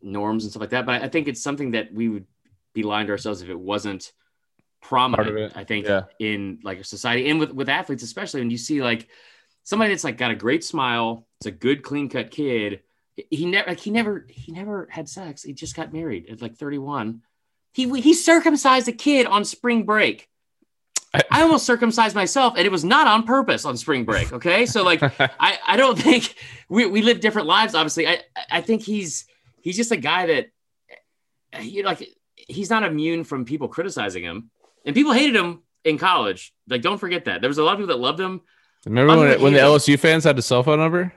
norms and stuff like that. But I think it's something that we would be lying to ourselves if it wasn't prominent. I think yeah. in like a society and with with athletes, especially when you see like somebody that's like got a great smile, it's a good clean cut kid. He never like he never he never had sex. He just got married at like 31. He he circumcised a kid on spring break. [LAUGHS] I almost circumcised myself, and it was not on purpose on spring break. Okay, so like [LAUGHS] I I don't think we we live different lives. Obviously, I I think he's he's just a guy that you know like he's not immune from people criticizing him, and people hated him in college. Like don't forget that there was a lot of people that loved him Remember when, when the LSU fans had the cell phone number?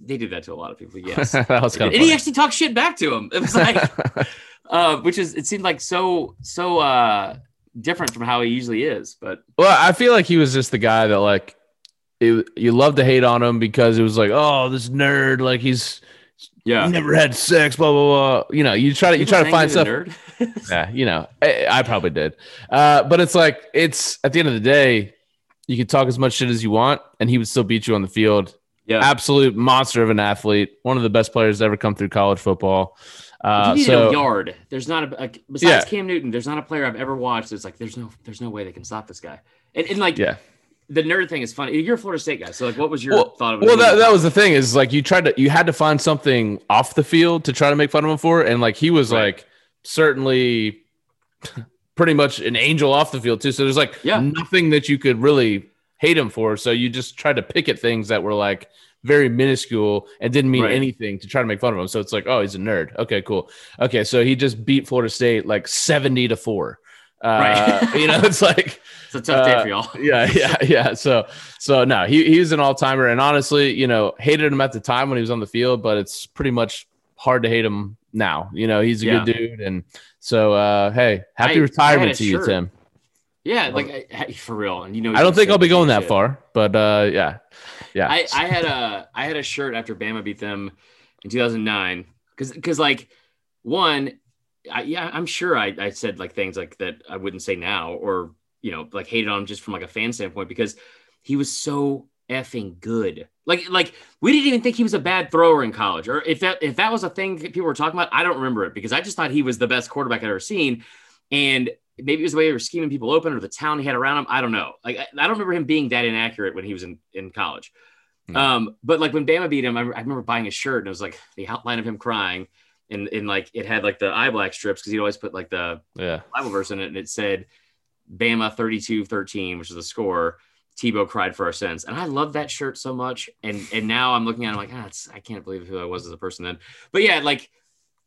They did that to a lot of people. Yes, [LAUGHS] that was kind of. And he actually talked shit back to him. It was like, [LAUGHS] uh, which is it seemed like so so uh, different from how he usually is. But well, I feel like he was just the guy that like it, you love to hate on him because it was like, oh, this nerd, like he's yeah, never had sex, blah blah blah. You know, you try to you try to find stuff. [LAUGHS] yeah, you know, I, I probably did, uh, but it's like it's at the end of the day, you could talk as much shit as you want, and he would still beat you on the field. Yeah, absolute monster of an athlete, one of the best players to ever come through college football. Uh, you need so, a yard. There's not a like, besides yeah. Cam Newton. There's not a player I've ever watched that's like there's no there's no way they can stop this guy. And, and like yeah, the nerd thing is funny. You're a Florida State guy, so like, what was your well, thought of it? Well, that, that was the thing is like you tried to you had to find something off the field to try to make fun of him for, and like he was right. like certainly pretty much an angel off the field too. So there's like yeah. nothing that you could really hate him for. So you just tried to pick at things that were like very minuscule and didn't mean right. anything to try to make fun of him. So it's like, oh, he's a nerd. Okay, cool. Okay, so he just beat Florida State like 70 to 4. Uh, right. [LAUGHS] you know, it's like it's a tough day for y'all. Uh, yeah, [LAUGHS] yeah, yeah. So, so no, he he's an all timer, and honestly, you know, hated him at the time when he was on the field, but it's pretty much hard to hate him now. You know, he's a yeah. good dude, and so uh, hey, happy I, retirement I to you, Tim. Yeah, like I, for real. And you know, I don't think I'll be going that shit. far, but uh, yeah, yeah. I, I had a I had a shirt after Bama beat them in 2009 because because like one, I, yeah, I'm sure I, I said like things like that I wouldn't say now or you know like hated on him just from like a fan standpoint because he was so effing good. Like like we didn't even think he was a bad thrower in college, or if that if that was a thing people were talking about, I don't remember it because I just thought he was the best quarterback I'd ever seen. And maybe it was the way they were scheming people open or the town he had around him. I don't know. Like I, I don't remember him being that inaccurate when he was in, in college. Mm. Um, but like when Bama beat him, I, I, remember buying a shirt and it was like the outline of him crying and, and like it had like the eye black strips because he'd always put like the yeah. Bible verse in it and it said Bama 32-13, which is the score. Tebow cried for our sins. And I love that shirt so much. And and now I'm looking at it, I'm like, ah, I can't believe who I was as a person then. But yeah, like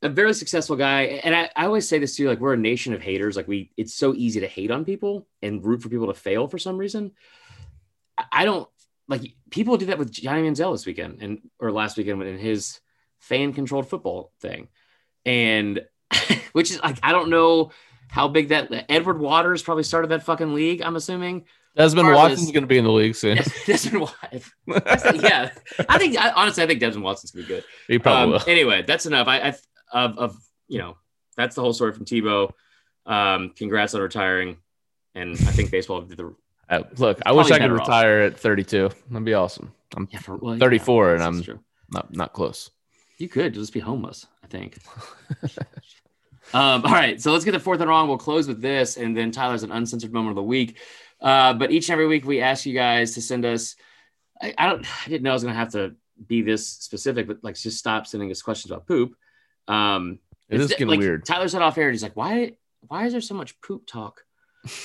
a very successful guy. And I, I always say this too, like we're a nation of haters. Like we, it's so easy to hate on people and root for people to fail for some reason. I don't like people do that with Johnny Manziel this weekend and or last weekend in his fan controlled football thing, and [LAUGHS] which is like I don't know how big that Edward Waters probably started that fucking league. I'm assuming. Desmond Watson's going to be in the league soon. [LAUGHS] Desmond Watson. [LAUGHS] yeah, I think I, honestly, I think Desmond Watson's going to be good. He probably um, will. Anyway, that's enough. I, I of, of you know that's the whole story from Tebow. Um, congrats on retiring, and I think baseball did the. Uh, look, I wish I could retire off. at 32. That'd be awesome. I'm yeah, for, well, 34 yeah, and I'm true. not not close. You could just be homeless. I think. [LAUGHS] um, [LAUGHS] all right, so let's get the fourth and wrong. We'll close with this, and then Tyler's an uncensored moment of the week. Uh, but each and every week, we ask you guys to send us. I, I don't. I didn't know I was going to have to be this specific, but like just stop sending us questions about poop. Um, it is getting like, weird. Tyler said off air, he's like, "Why? Why is there so much poop talk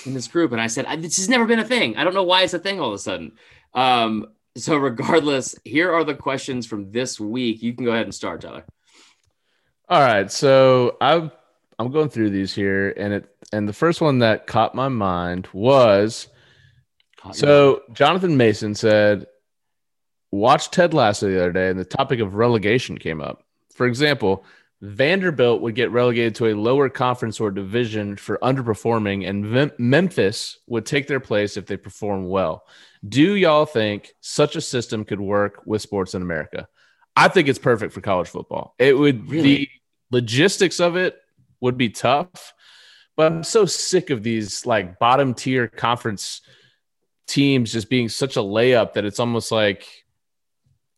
in this group?" And I said, "This has never been a thing. I don't know why it's a thing all of a sudden." Um, so, regardless, here are the questions from this week. You can go ahead and start, Tyler. All right. So I'm I'm going through these here, and it and the first one that caught my mind was caught so Jonathan Mason said, "Watch Ted Lasso the other day, and the topic of relegation came up. For example." Vanderbilt would get relegated to a lower conference or division for underperforming, and Memphis would take their place if they perform well. Do y'all think such a system could work with sports in America? I think it's perfect for college football. It would really? the logistics of it would be tough, but I'm so sick of these like bottom tier conference teams just being such a layup that it's almost like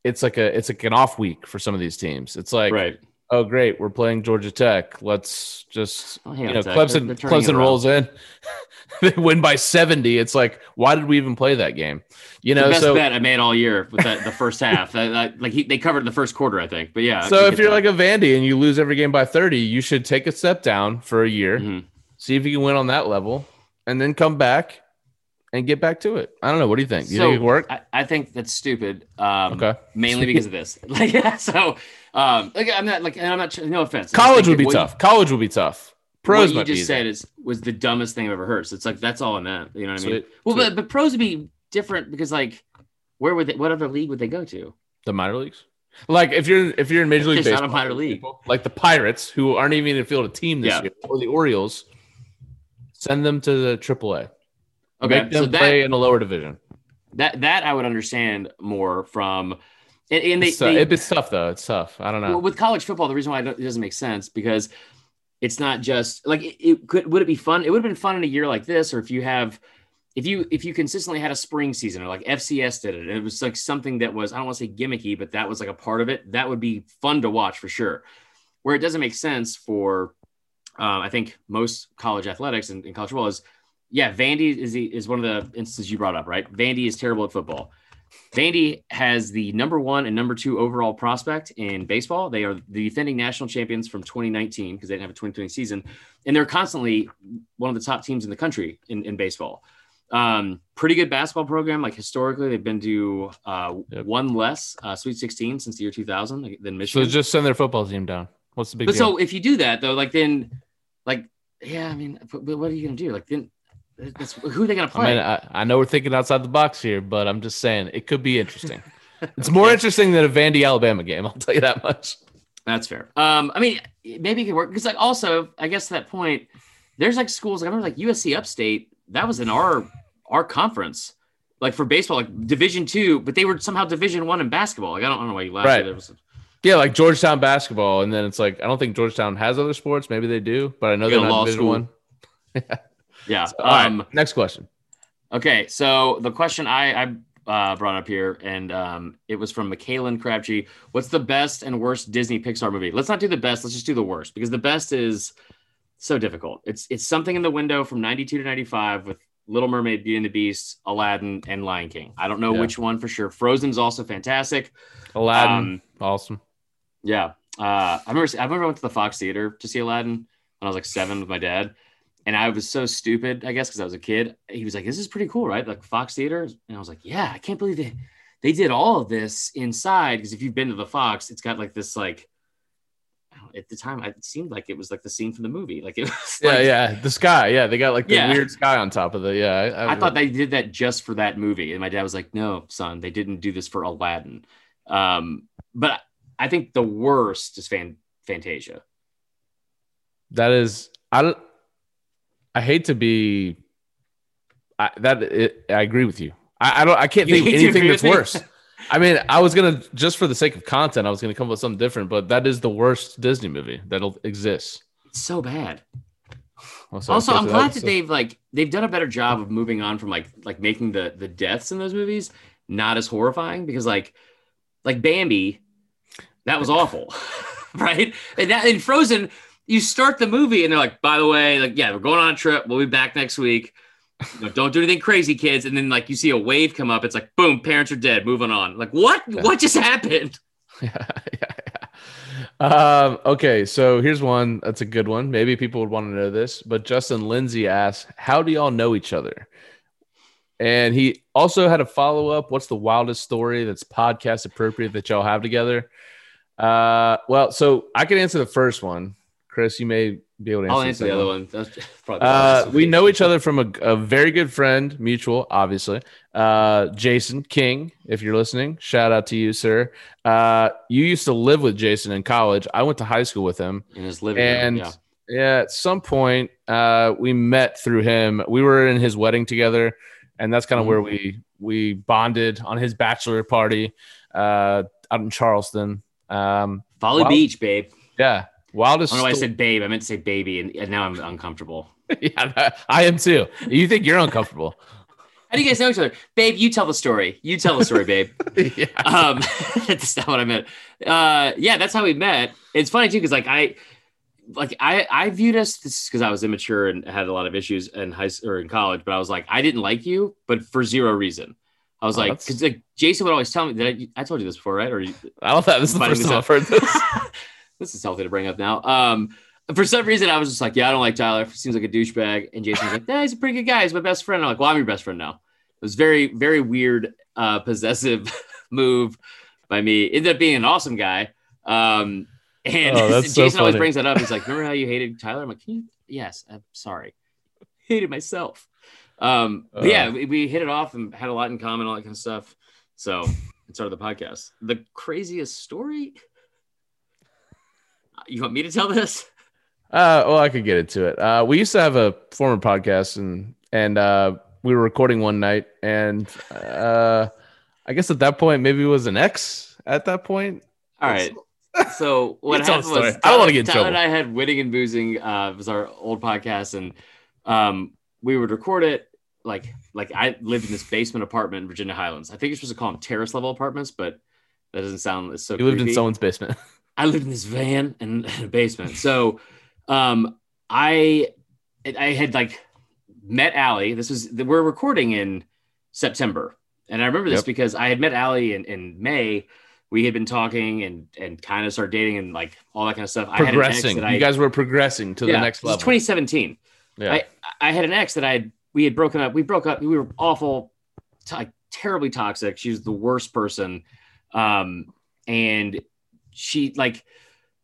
it's like a it's like an off week for some of these teams. It's like right oh great, we're playing Georgia Tech. Let's just oh, you know, Clemson they're, they're Clemson rolls in, [LAUGHS] they win by seventy. It's like, why did we even play that game? You know, the best so, bet I made all year with that the first half. like he, they covered the first quarter, I think. But yeah. So if you're that. like a Vandy and you lose every game by thirty, you should take a step down for a year, mm-hmm. see if you can win on that level, and then come back and get back to it. I don't know. What do you think? You so, think it work? I, I, think that's stupid. Um, okay. Mainly because of this. [LAUGHS] Like, yeah, [LAUGHS] so um, like I'm not like and I'm not no offense. College would be tough. You, College would be tough. Pros what you just said is was the dumbest thing I've ever heard. So it's like that's all I meant. You know what I mean? Well, but but pros would be different because like where would they, what other league would they go to? The minor leagues. Like if you're if you're in Major League Baseball, minor league. like the Pirates, who aren't even in the field a team this yeah. year, or the Orioles, send them to the AAA. Okay, Make them so that, play in a lower division. That that I would understand more from and, and they, it's, they, it's tough though. It's tough. I don't know. Well, with college football, the reason why it doesn't make sense because it's not just like it, it, could. Would it be fun? It would have been fun in a year like this, or if you have, if you if you consistently had a spring season, or like FCS did it, it was like something that was I don't want to say gimmicky, but that was like a part of it. That would be fun to watch for sure. Where it doesn't make sense for, um, I think most college athletics and, and college football is, yeah, Vandy is the, is one of the instances you brought up, right? Vandy is terrible at football Vandy has the number one and number two overall prospect in baseball. They are the defending national champions from 2019 because they didn't have a 2020 season, and they're constantly one of the top teams in the country in, in baseball. Um, pretty good basketball program. Like historically, they've been to uh, yep. one less uh, Sweet 16 since the year 2000 than Michigan. So just send their football team down. What's the big? But deal? so if you do that though, like then, like yeah, I mean, but what are you gonna do? Like then it's, who are they going to play? I, mean, I, I, know we're thinking outside the box here, but I'm just saying it could be interesting. [LAUGHS] it's more interesting than a Vandy Alabama game. I'll tell you that much. That's fair. Um, I mean, maybe it could work because, like, also, I guess that point, there's like schools. Like, I remember like USC Upstate. That was in our our conference, like for baseball, like Division two, but they were somehow Division one in basketball. Like, I don't, I don't know why you laughed. Right. Was, yeah, like Georgetown basketball, and then it's like I don't think Georgetown has other sports. Maybe they do, but I know they're not Division school. one. [LAUGHS] Yeah. So, um, right. Next question. Okay, so the question I, I uh, brought up here, and um, it was from Michaelan Crabtree. What's the best and worst Disney Pixar movie? Let's not do the best. Let's just do the worst because the best is so difficult. It's it's something in the window from '92 to '95 with Little Mermaid, Beauty and the Beast, Aladdin, and Lion King. I don't know yeah. which one for sure. Frozen's also fantastic. Aladdin, um, awesome. Yeah, uh, I remember. I remember I went to the Fox Theater to see Aladdin when I was like seven with my dad and I was so stupid, I guess, because I was a kid. He was like, "This is pretty cool, right? Like Fox Theater." And I was like, "Yeah, I can't believe they they did all of this inside." Because if you've been to the Fox, it's got like this like at the time it seemed like it was like the scene from the movie. Like it [LAUGHS] was Yeah, like, yeah. The sky. Yeah, they got like the Yeah. weird sky on top of the. Yeah, I, I thought they did that just for that movie. And my dad was like, no, son, they didn't do this for Aladdin. Um, but I think the worst is Fan Fantasia. that is. I don't. I hate to be. I that it, I agree with you. I, I don't. I can't You think of hate to anything that's worse. I mean, I was gonna just for the sake of content, I was gonna come up with something different, but that is the worst Disney movie that'll exist. It's so bad. Also, also, I'm glad that's- that they've like they've done a better job of moving on from like like making the the deaths in those movies not as horrifying because like like Bambi, that was [LAUGHS] awful, [LAUGHS] right? And that in Frozen, you start the movie and they're like, by the way, like yeah, we're going on a trip. We'll be back next week. You know, don't do anything crazy, kids. And then like you see a wave come up. It's like boom, parents are dead. Moving on. Like what? What just happened? [LAUGHS] yeah, yeah, yeah. Um, okay, so here's one that's a good one. Maybe people would want to know this, but Justin Lindsay asks, How do y'all know each other? And he also had a follow up. What's the wildest story that's podcast appropriate that y'all have together? Uh, well, so I can answer the first one. Chris, you may be able to answer, I'll answer the other one. one. That's [LAUGHS] probably Uh, we know each other from a, a very good friend, mutual, obviously. Uh, Jason King, if you're listening, shout out to you, sir. Uh, you used to live with Jason in college. I went to high school with him, in his living and room. Yeah. yeah, at some point, uh, we met through him. We were in his wedding together, and that's kind of where we we bonded on his bachelor party uh, out in Charleston. Um, Folly Wow. Beach, babe. yeah, wildest. I don't know why I said babe. I meant to say baby, and, and now I'm uncomfortable. [LAUGHS] yeah, I am too. You think you're uncomfortable? How do you guys know each other? Babe, you tell the story. You tell the story, babe. [LAUGHS] yeah. Um, [LAUGHS] that's not what I meant. Uh, yeah, that's how we met. It's funny too, because like I, like I, I viewed us this because I was immature and had a lot of issues in high or in college. But I was like, I didn't like you, but for zero reason. I was Oh, like, because like Jason would always tell me that I, I told you this before, right? Or I love that. This is the first time. I've heard this. This is healthy to bring up now. Um, for some reason, I was just like, yeah, I don't like Tyler. He seems like a douchebag. And Jason's like, [LAUGHS] yeah, he's a pretty good guy. He's my best friend. I'm like, well, I'm your best friend now. It was very, very weird, uh, possessive [LAUGHS] move by me. Ended up being an awesome guy. Um, and Oh, that's [LAUGHS] so Jason always brings that up. He's like, remember how you hated Tyler? I'm like, Can you? yes, I'm sorry. Hated myself. Um, but yeah, Uh. we, we hit it off and had a lot in common, all that kind of stuff. So it started the podcast. The craziest story. You want me to tell this? Uh, well, I could get into it. Uh, we used to have a former podcast, and and uh, we were recording one night, and uh, I guess at that point, maybe it was an ex. At that point, All right. So [LAUGHS] what happened was story. I don't wanna get in Tyler trouble. and I had Winning and Boozing uh was our old podcast and um we would record it like like I lived in this basement apartment in Virginia Highlands. I think you're supposed to call them terrace level apartments, but that doesn't sound so you lived in someone's basement. [LAUGHS] I lived in this van and in [LAUGHS] a basement. So um I I had like met Allie. This was we're recording in September. And I remember this Yep. because I had met Allie in, in May. We had been talking and and kind of started dating and like all that kind of stuff. I had an ex progressing. I, you guys were progressing to the next level. 2017. yeah. I I had an ex that I had we had broken up. We broke up. We were awful, like, terribly toxic. She was the worst person. Um, and she like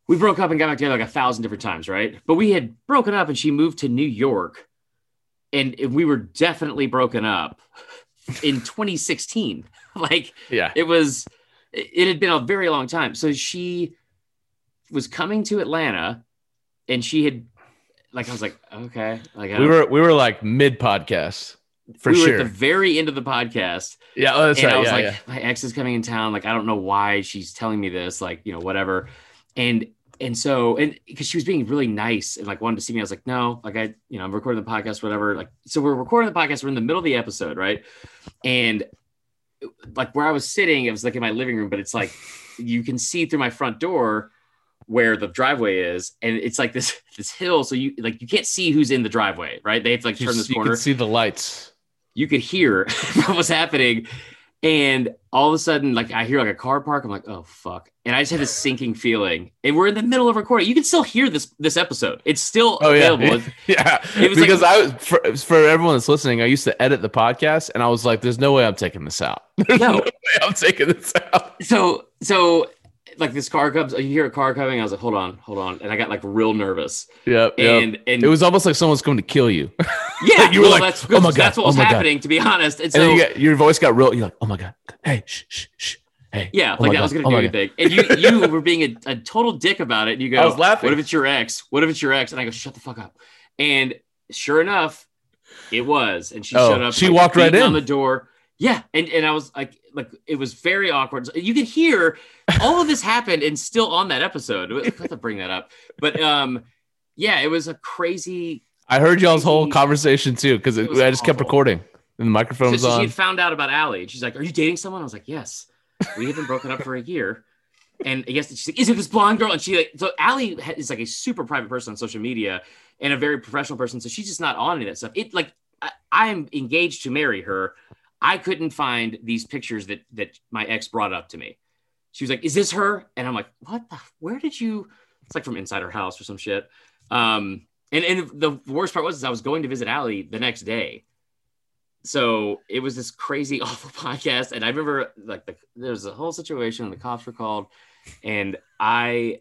we broke up and got back together like a thousand different times, right? But we had broken up and she moved to New York, and we were definitely broken up in 2016. [LAUGHS] like yeah. it was it had been a very long time so she was coming to atlanta and she had like i was like okay like We were we were like mid podcast for we were sure. at the very end of the podcast. Yeah, oh, that's and right. i was yeah, like yeah. my ex is coming in town. Like i don't know why she's telling me this like you know whatever. And and so and because she was being really nice and like wanted to see me. I was like no like i you know i'm recording the podcast whatever. Like so we're recording the podcast. We're in the middle of the episode right? And like where i was sitting it was like in my living room but it's like you can see through my front door where the driveway is. And it's like this [LAUGHS] this hill. So you like you can't see who's in the driveway right? They have to like turn this you corner. can see the lights. You could hear [LAUGHS] what was happening. And all of a sudden, like I hear like a car park. I'm like, oh fuck. And I just had this sinking feeling. And we're in the middle of recording. You can still hear this this episode. It's still Oh yeah, available. [LAUGHS] yeah. It was like- because I was for, for everyone that's listening, I used to edit the podcast, and I was like, "There's no way I'm taking this out. [LAUGHS] There's No. no way I'm taking this out." So so like this car comes, you hear a car coming. I was like, hold on, hold on, and I got like real nervous. Yep, yep. And and It was almost like someone's going to kill you. [LAUGHS] yeah, you were like, that's, "Oh my God, that's what was oh God." happening, to be honest. And and so then you got, your voice got real. You're like, oh my god, hey, shh, shh, shh, hey. Yeah, oh like that was gonna oh do God." anything. And you you were being a, a total dick about it. And you go, I was laughing. What if it's your ex? What if it's your ex? And I go, shut the fuck up. And sure enough, it was. And she Oh, showed up. she walked right beating on the door. Yeah, and and I was like, like it was very awkward. You could hear all of this happened, and still on that episode. I have to bring that up, but um, yeah, it was a crazy. I heard y'all's whole conversation too because I just kept recording and the microphone So, was so she on. had found out about Allie. and She's like, "Are you dating someone?" I was like, "Yes." We have been broken up for a year. And I guess she's like, "Is it this blonde girl?" And she like, so Allie is like a super private person on social media and a very professional person. So she's just not on any of that stuff. It like I'm engaged to marry her. I couldn't find these pictures that that my ex brought up to me. She was like, "Is this her?" And I'm like, "What the? Where did you?" It's like from inside her house or some shit. Um, and and the worst part was is I was going to visit Allie the next day, so it was this crazy [LAUGHS] awful podcast and i remember like the, there was a whole situation the cops were called and i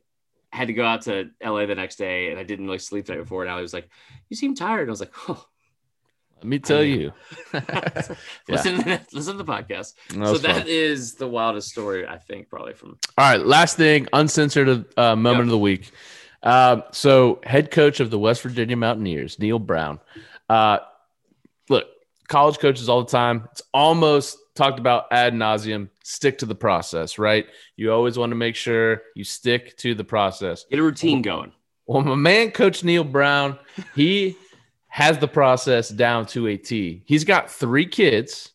had to go out to la the next day and i didn't really sleep the night before and i was like you seem tired and i was like oh Let me tell you. [LAUGHS] [LAUGHS] listen, to the, listen to the podcast That so that fun. is the wildest story i think probably from All right, last thing, uncensored uh, moment Yep. of the week. Um, so, head coach of the West Virginia Mountaineers, Neal Brown. Uh, look, college coaches all the time. It's almost talked about ad nauseum. Stick to the process, right? You always want to make sure you stick to the process. get a routine going Well, my man, Coach Neal Brown, he has the process down to a T. He's got three kids,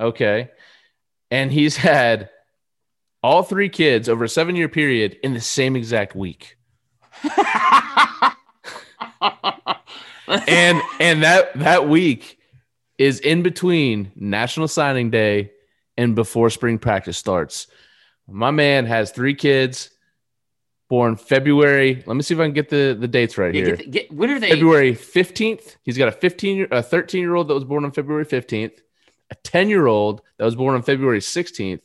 okay, and he's [LAUGHS] had all three kids over a seven year period in the same exact week. [LAUGHS] And and that that week is in between National Signing Day and before spring practice starts. My man has three kids born February. Let me see if I can get the, the dates right Yeah, here. get, get, when are they February 15th. He's got a 15 year, a 13 year old that was born on February 15th, a 10 year old that was born on February 16th,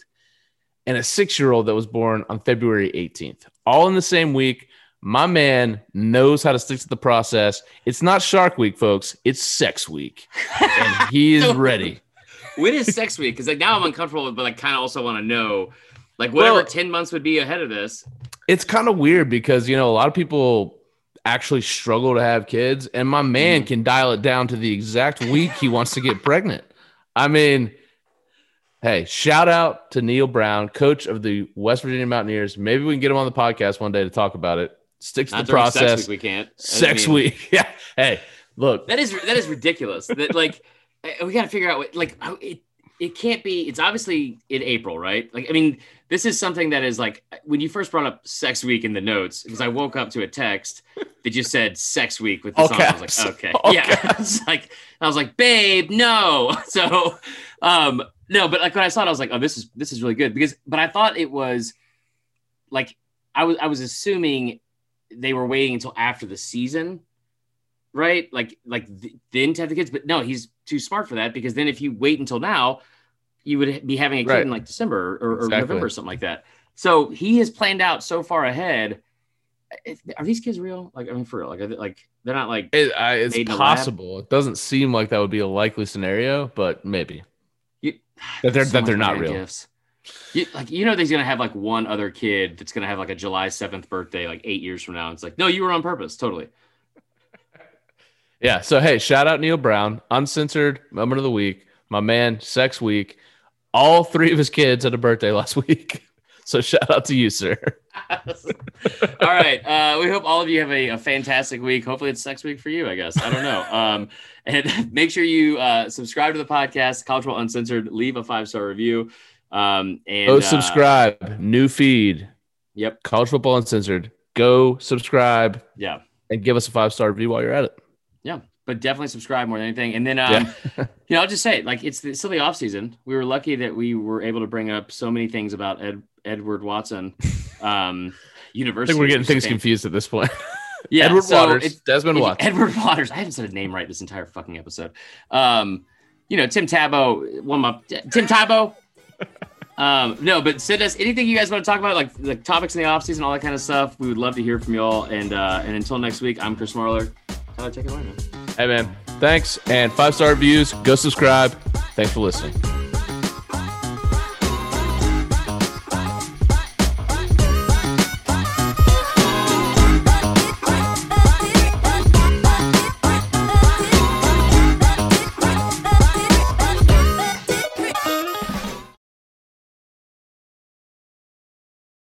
and a six year old that was born on February 18th. All in the same week. My man knows how to stick to the process. It's not Shark Week, folks. It's Sex Week, and he is [LAUGHS] ready. when is sex week because like now i'm uncomfortable but like kind of also want to know like whatever Well- 10 months would be ahead of this It's kind of weird because you know a lot of people actually struggle to have kids, and my man Mhm. can dial it down to the exact week he wants to get pregnant. I mean, hey, shout out to Neal Brown, coach of the West Virginia Mountaineers. Maybe we can get him on the podcast one day to talk about it. Stick to the process. sex week we can't Sex mean- week. [LAUGHS] Yeah. Hey, look. That is that is ridiculous. that like [LAUGHS] we got to figure out what like it it can't be. It's obviously in April, right? Like I mean, this is something that is like when you first brought up Sex Week in the notes because I woke up to a text that just said Sex Week with the All on. I was like, okay, All yeah. I was [LAUGHS] like, I was like, babe, no. [LAUGHS] So, um, no, but like when I saw it, I was like, oh, this is this is really good because, but I thought it was like I was I was assuming they were waiting until after the season right? Like like th- then to have the kids, but no, he's too smart for that because then if you wait until now, you would be having a kid Right. in like December or, or Exactly. November or something like that. So he has planned out so far ahead. Are these kids real? Like I mean, for real? Like are they, like they're not like It, I, it's Made in a lab? possible. It doesn't seem like that would be a likely scenario, but maybe you, [SIGHS] that they're so that they're not real. Gifts. You, like you know, he's gonna have like one other kid that's gonna have like a July seventh birthday, like eight years from now. It's like, no, you were on purpose, totally. [LAUGHS] Yeah. So hey, shout out Neal Brown, uncensored moment of the week, my man, sex week. All three of his kids had a birthday last [LAUGHS] week. So shout out to you, sir. [LAUGHS] all right. Uh, we hope all of you have a, a fantastic week. Hopefully, it's next week for you. I guess I don't know. Um, [LAUGHS] and make sure you uh, subscribe to the podcast, College Football Uncensored. Leave a five star review. Um, and Go uh, subscribe. New feed. Yep. College football uncensored. Go subscribe Yeah. and give us a five star review while you're at it but definitely subscribe more than anything. And then, um, yeah. [LAUGHS] you know, I'll just say it, like it's, still the off season. We were lucky that we were able to bring up so many things about Ed, Edward Watson, [LAUGHS] um, university. I think we're getting things confused at this point. [LAUGHS] yeah, Edward so Waters, it, Desmond it, Watson, Edward Waters. I haven't said a name right this entire fucking episode. Um, you know, Tim Tabo, one up, Tim Tabo. Um, no, but send us anything you guys want to talk about, like the topics in the off season, all that kind of stuff. We would love to hear from y'all. And uh, and until next week, I'm Chris Marlar. Tyler, take it away, man. Hey, man. Thanks. And five star reviews. Go subscribe. Thanks for listening.